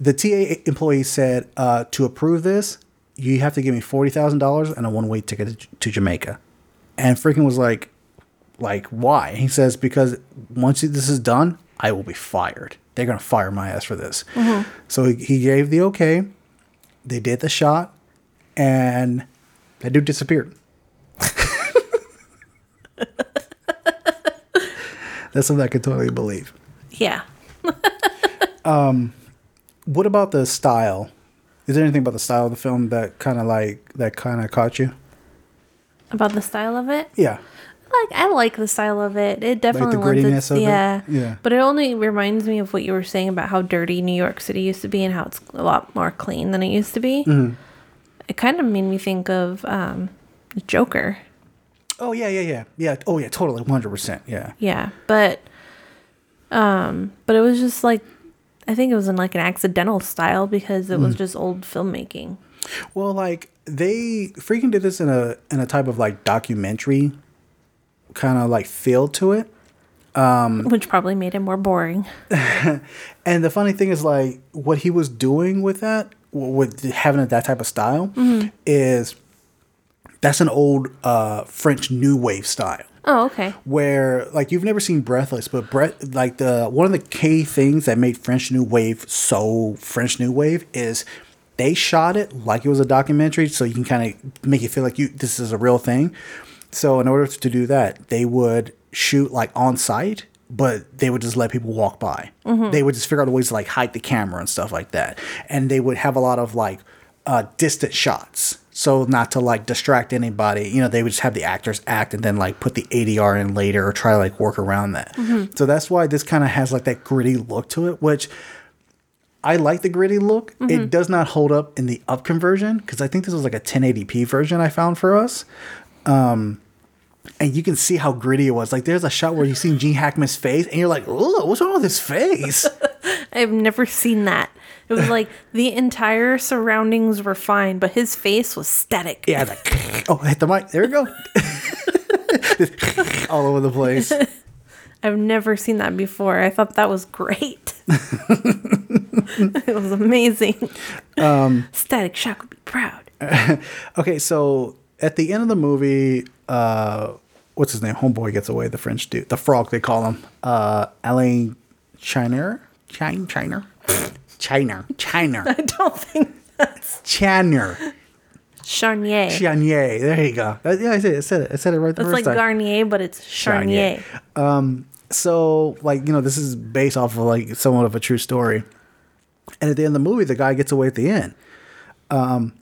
The TA employee said uh, to approve this, you have to give me forty thousand dollars and a one way ticket to, to Jamaica. And Friedkin was like, like why? He says because once this is done, I will be fired. They're gonna fire my ass for this. Mhm. So he, he gave the okay. They did the shot, and that dude disappeared. That's something I could totally believe. Yeah. Um, what about the style? Is there anything about the style of the film that kind of like that kind of caught you? About the style of it? Yeah. Like I like the style of it. It definitely lends grittiness its, of it? yeah. Yeah. But it only reminds me of what you were saying about how dirty New York City used to be and how it's a lot more clean than it used to be. Mhm. It kind of made me think of um, Joker. Oh yeah, yeah, yeah, yeah. Oh yeah, totally, hundred percent. Yeah. Yeah, but um, but it was just like I think it was in like an accidental style because it was Mm. just old filmmaking. Well, like they freaking did this in a in a type of like documentary kind of like feel to it. Um, which probably made it more boring. and the funny thing is, like, what he was doing with that, with having that type of style, Mhm. is that's an old uh, French New Wave style. Oh, okay. Where like you've never seen Breathless, but Brett like the one of the key things that made French New Wave so French New Wave is they shot it like it was a documentary, so you can kind of make it feel like you this is a real thing. So in order to do that, they would shoot like on site, but they would just let people walk by. Mhm. They would just figure out ways to like hide the camera and stuff like that, and they would have a lot of like uh, distant shots. so not to like distract anybody. You know, they would just have the actors act and then like put the ADR in later or try to like work around that. Mhm. So that's why this kind of has like that gritty look to it, which I like the gritty look. It Mhm. does not hold up in the up conversion because I think this was like a 1080p version I found for us. Um, and you can see how gritty it was. Like there's a shot where you see Gene Hackman's face, and you're like, "Oh, what's wrong with his face?" I've never seen that. It was like the entire surroundings were fine, but his face was static. yeah, like, oh, hit the mic. There we go. All over the place. I've never seen that before. I thought that was great. it was amazing. Um, Static Shock would be proud. okay, so at the end of the movie, uh, what's his name? Homeboy gets away. The French dude, the frog they call him, uh, Alain Chiner, Chine, Chiner, Chiner, Chiner, I don't think that's Channer, Charnier. Charnier. There you go. That- yeah, I said it. I said it. I said it right the It's first like time. Garnier, but it's Charnier. Um, so like you know, this is based off of like somewhat of a true story. And at the end of the movie, the guy gets away at the end. Um,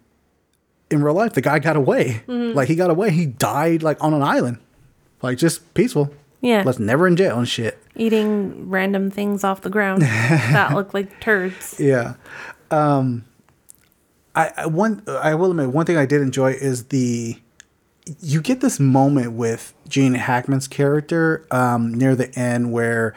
in real life, the guy got away. Mhm. Like he got away. He died like on an island, like just peaceful. Yeah. was never in jail and shit. Eating random things off the ground that look like turds. Yeah. Um, I, I one I will admit one thing I did enjoy is the you get this moment with Gene Hackman's character um, near the end where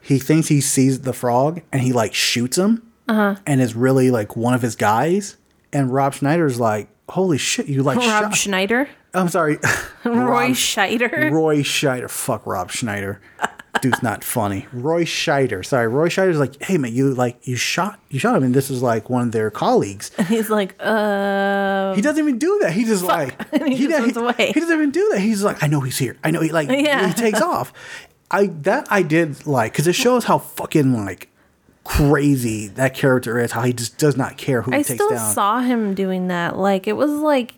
he thinks he sees the frog and he like shoots him Uh huh. and is really like one of his guys and Rob Schneider's like holy shit you like Rob shot Schneider. I'm sorry Roy Scheider. Roy Scheider. Fuck Rob Schneider. Dude's not funny. Roy Scheider. Sorry, Roy Scheider's like, hey man, you like you shot you shot him, and this is like one of their colleagues. And he's like, uh. He doesn't even do that. He just like he, he, just he, away. he doesn't even do that. He's like, I know he's here. I know he like Yeah. he takes off. I that I did like because it shows how fucking like crazy that character is. How he just does not care who I he takes still down. saw him doing that. Like it was like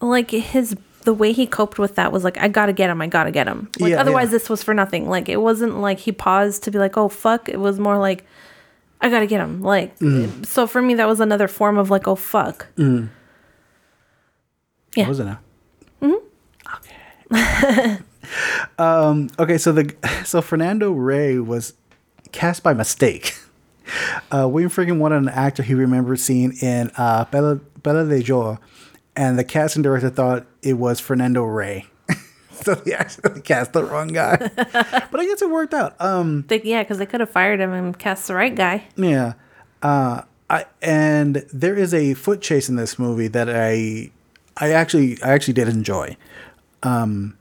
like his the way he coped with that was like I gotta get him, I gotta get him. Like Yeah, otherwise yeah. this was for nothing. Like it wasn't like he paused to be like, oh fuck. It was more like I gotta get him. Like Mm. so for me that was another form of like, oh fuck. Mm. Yeah. Was it now? Okay. um, okay, so the so Fernando Rey was cast by mistake. Uh, William Friedkin wanted an actor he remembered seeing in uh, Bella, Bella de Joie, and the casting director thought it was Fernando Rey. so they actually cast the wrong guy. but I guess it worked out. Um, They, yeah, because they could have fired him and cast the right guy. yeah. Uh, I and there is a foot chase in this movie that I I actually I actually did enjoy. Um,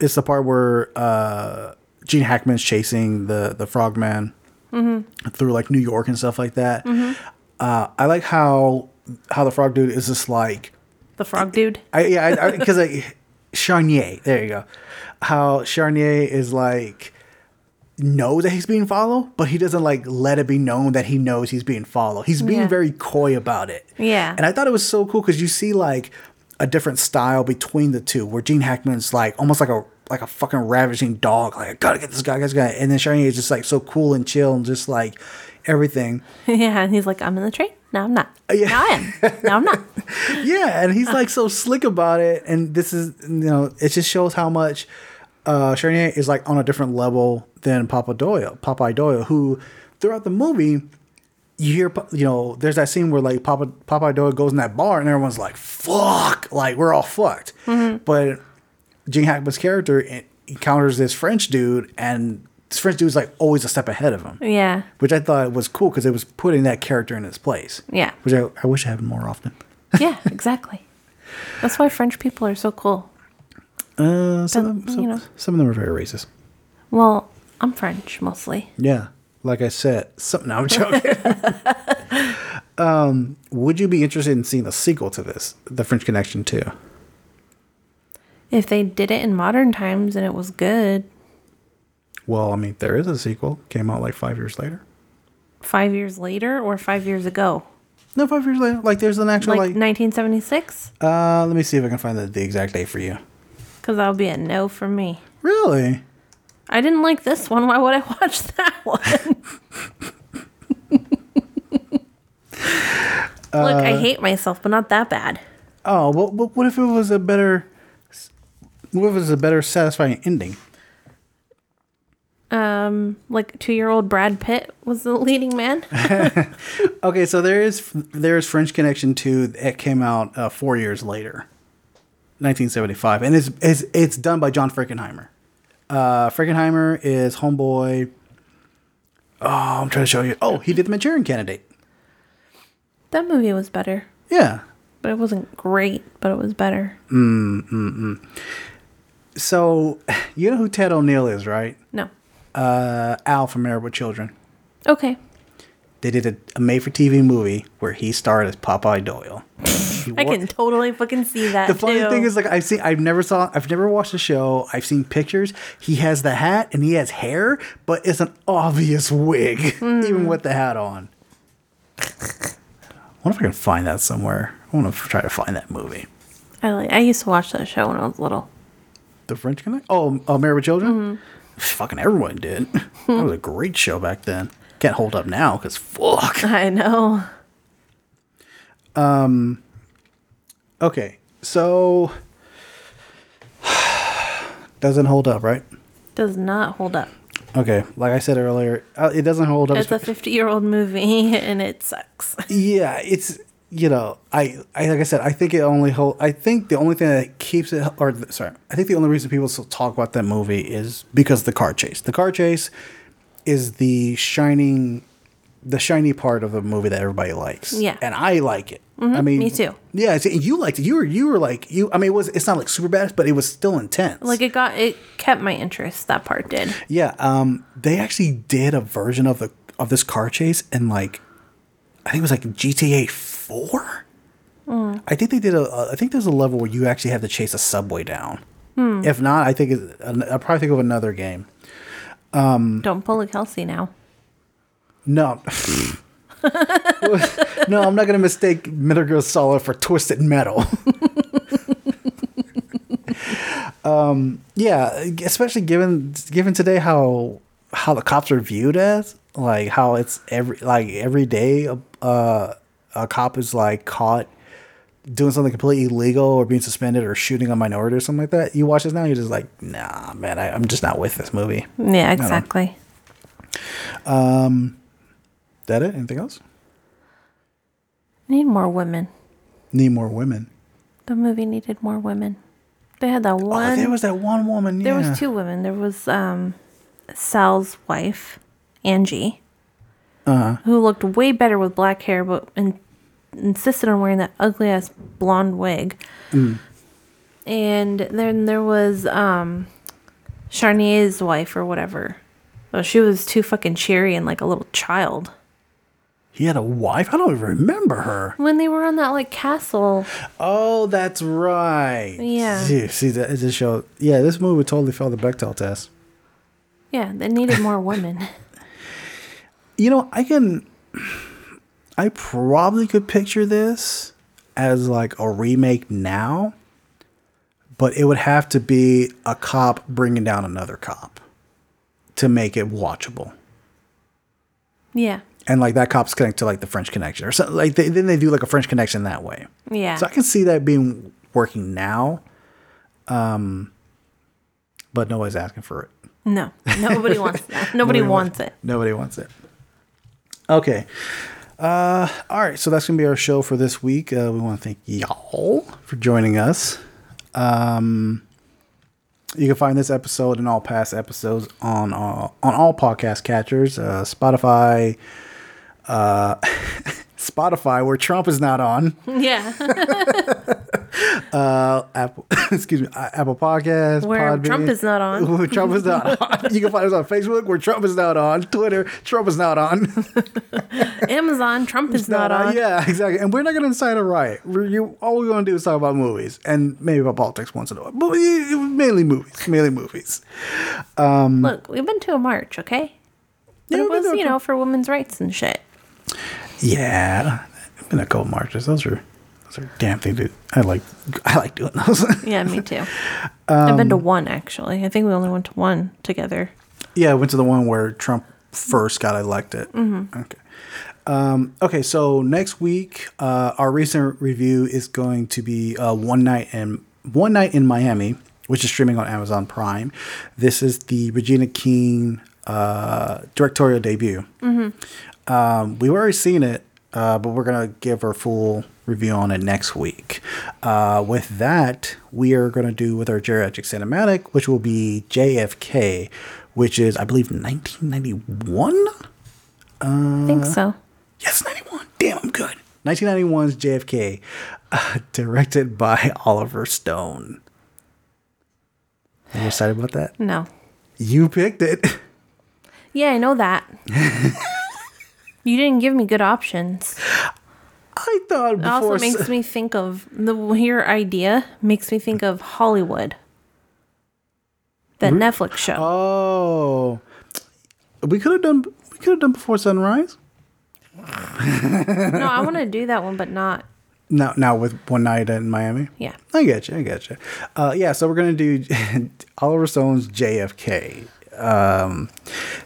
it's the part where uh, Gene Hackman's chasing the the Frogman Mm-hmm. through like New York and stuff like that. Mhm. Uh, I like how how the frog dude is just like The frog dude. I yeah because I, Charnier there you go how Charnier is like knows that he's being followed but he doesn't like let it be known that he knows he's being followed he's being Yeah. very coy about it Yeah. and I thought it was so cool because you see like a different style between the two where Gene Hackman's like almost like a like a fucking ravaging dog like I gotta get this guy this guy and then Charnier is just like so cool and chill and just like everything yeah, and he's like, I'm in the train. No, I'm not. Yeah. Now I am. No, I'm not. yeah, and he's like so slick about it, and this is you know it just shows how much uh Charnier is like on a different level than Papa Doyle, Popeye Doyle, who throughout the movie you hear you know there's that scene where like Papa Popeye Doyle goes in that bar and everyone's like fuck, like we're all fucked, Mhm. but Gene Hackman's character encounters this French dude, and this French dude's like always a step ahead of him. Yeah. Which I thought was cool because it was putting that character in his place. Yeah. Which I, I wish I had more often. yeah, exactly. That's why French people are so cool. Uh, some, But, some, you know. some of them are very racist. Well, I'm French mostly. Yeah, like I said, something No, I'm joking. um, would you be interested in seeing a sequel to this, The French Connection too? If they did it in modern times and it was good, Well, I mean, there is a sequel. Came out like five years later. five years later or five years ago, No, five years later. Like, there's an actual like like. 1976, uh, let me see if I can find the, the exact date for you. because that'll be a no for me. Really? I didn't like this one. Why would I watch that one? Look, I hate myself, but not that bad. Oh, well, but what if it was a better? What was a better satisfying ending? Um, like two-year-old Brad Pitt was the leading man. Okay, so there is there is French Connection two that came out uh, four years later, 1975, and it's it's it's done by John Frankenheimer. Uh, Frankenheimer is homeboy. Oh, I'm trying to show you. Oh, he did the Manchurian Candidate. that movie was better, Yeah. but it wasn't great. But it was better. So, you know who Ted O'Neill is, right? No. Uh, Al from Married with Children. Okay. They did a, a made-for-TV movie where he starred as Popeye Doyle. I can totally fucking see that. The funny too. thing is, like, I've seen, I've never saw, I've never watched the show. I've seen pictures. He has the hat and he has hair, but it's an obvious wig, even with the hat on. I wonder if I can find that somewhere. I want to try to find that movie. I like. I used to watch that show when I was little. The French Connection? Oh, uh, Married with Children. Fucking everyone did. that was a great show back then. Can't hold up now because fuck. I know. Um. Okay, so doesn't hold up, right? Does not hold up. Okay, like I said earlier, uh, it doesn't hold up. It's a 50 year old movie and it sucks. yeah, it's you know, I, I like I said, I think it only hold. I think the only thing that keeps it, or sorry, I think the only reason people still talk about that movie is because the car chase. The car chase is the shining, the shiny part of the movie that everybody likes. Yeah. and I like it. I mean, me too. Yeah, you liked it. You were you were like you. I mean, it was it's not like super bad, but it was still intense. Like it got, it kept my interest. That part did. Yeah, um, they actually did a version of the of this car chase and like, I think it was like GTA Four. I think they did a. I think there's a level where you actually have to chase a subway down. If not, I think it, I'll probably think of another game. Don't pull a Kelsey now. No, no, I'm not gonna mistake Metal Gear Solid for Twisted Metal. um, yeah, especially given given today how how the cops are viewed as like how it's every like every day uh, a cop is like caught doing something completely illegal or being suspended or shooting a minority or something like that. You watch this now, you're just like, nah, man, I, I'm just not with this movie. Yeah, exactly. Um, that it? Anything else? Need more women. Need more women. The movie needed more women. They had that one. Oh, there was that one woman. There was two women. There was um, Sal's wife, Angie, Uh-huh. who looked way better with black hair, but in- insisted on wearing that ugly ass blonde wig. Mm. And then there was um, Charnier's wife or whatever. Oh, she was too fucking cheery and like a little child. He had a wife. I don't even remember her. When they were on that like castle, Oh, that's right. Yeah. See, see that it just showed. Yeah, this movie totally failed the Bechdel test. yeah, they needed more women. You know, I can. I probably could picture this as like a remake now, but it would have to be a cop bringing down another cop to make it watchable. Yeah, And like that cop's connected to like the French Connection or something. Like they, then they do like a French Connection that way. yeah. So I can see that being working now. Um, but nobody's asking for it. no, nobody wants that. Nobody wants it. Nobody wants it. Okay. Uh, all right. So that's gonna be our show for this week. Uh, we want to thank y'all for joining us. Um, you can find this episode and all past episodes on uh, on all podcast catchers, uh, Spotify, uh, Spotify, where Trump is not on. Yeah. uh, Apple, excuse me, uh, Apple Podcasts, Where Podbean. Trump is not on. Trump is not on. You can find us on Facebook, where Trump is not on. Twitter, Trump is not on. Amazon, Trump is not, on. Yeah, exactly. And we're not going to incite a riot. We're, you, all we're going to do is talk about movies and maybe about politics once in a while, but mainly movies. Mainly movies. Look, we've been to a march, okay? But Yeah, it was, you know, for women's rights and shit. Yeah, I've been a couple marches. Those are those are damn thing To, I like I like doing those. Yeah, me too. I've Um, been to one actually. I think we only went to one together. Yeah, I went to the one where Trump first got elected. Mm-hmm. Okay. Um, okay, so next week, uh, our recent review is going to be uh, One Night in One Night in Miami, which is streaming on Amazon Prime. This is the Regina King uh, directorial debut. Mm-hmm. Um, we've already seen it, uh, but we're gonna give our full review on it next week. Uh, with that, we are gonna do with our geriatric cinematic, which will be JFK, which is I believe 1991. I think so. Yes, 91. Damn, I'm good. 1991's JFK, uh, directed by Oliver Stone. Are you excited about that? No. You picked it. Yeah, I know that. you didn't give me good options. I thought It also before. makes me think of the your idea makes me think of Hollywood. That Netflix show. Oh, we could have done. We could have done before sunrise. no, I want to do that one, but not. Now, now with one night in Miami. Yeah. I get you. I get you. Uh, yeah, so we're gonna do Oliver Stone's JFK. Um,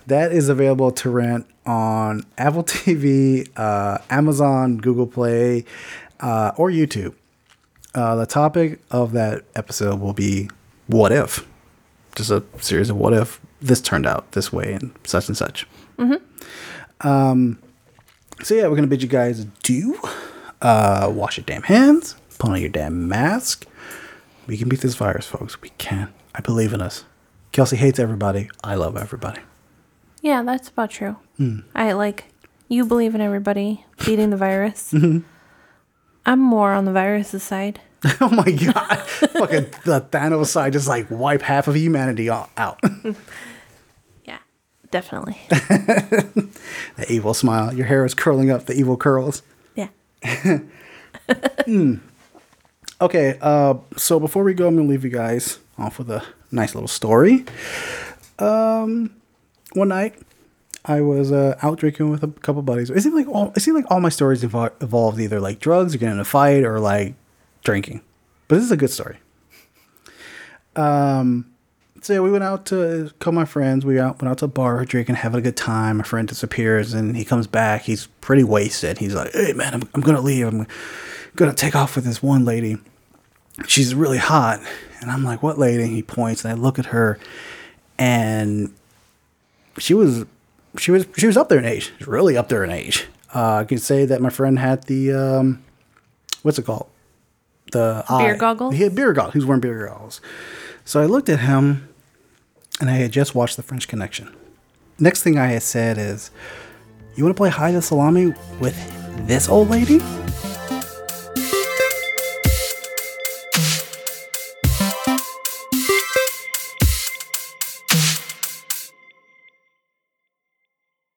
that is available to rent on Apple TV, uh, Amazon, Google Play, uh, or YouTube. Uh, the topic of that episode will be what if, just a series of what if this turned out this way and such and such. Mm-hmm. Um, so yeah, we're gonna bid you guys adieu. Uh, wash your damn hands. Put on your damn mask. We can beat this virus, folks. We can. I believe in us. Kelsey hates everybody. I love everybody. Yeah, that's about true. Hmm. I like you believe in everybody beating the virus. I'm more on the virus's side. oh my god! Fucking the Thanos side just like wipe half of humanity o- out. Yeah, definitely. the evil smile. Your hair is curling up. The evil curls. Yeah. Hmm. Okay, uh, so before we go, I'm gonna leave you guys off with a nice little story. Um, one night, I was uh, out drinking with a couple buddies. It seemed like all it seemed like all my stories evol- evolved either like drugs or getting in a fight or like drinking. But this is a good story. Um, so yeah, we went out to a couple my friends. We out went out to a bar, drinking, having a good time. My friend disappears, and he comes back. He's pretty wasted. He's like, "Hey man, I'm I'm gonna leave. I'm gonna take off with this one lady. She's really hot." And I'm like, "What lady?" And he points, and I look at her, and she was she was she was up there in age. Really up there in age. Uh, I can say that my friend had the um, what's it called? The Beer eye. goggles? He had beer goggles. He was wearing beer goggles. So I looked at him, and I had just watched The French Connection. Next thing I had said is, "You want to play hide the salami with this old lady?"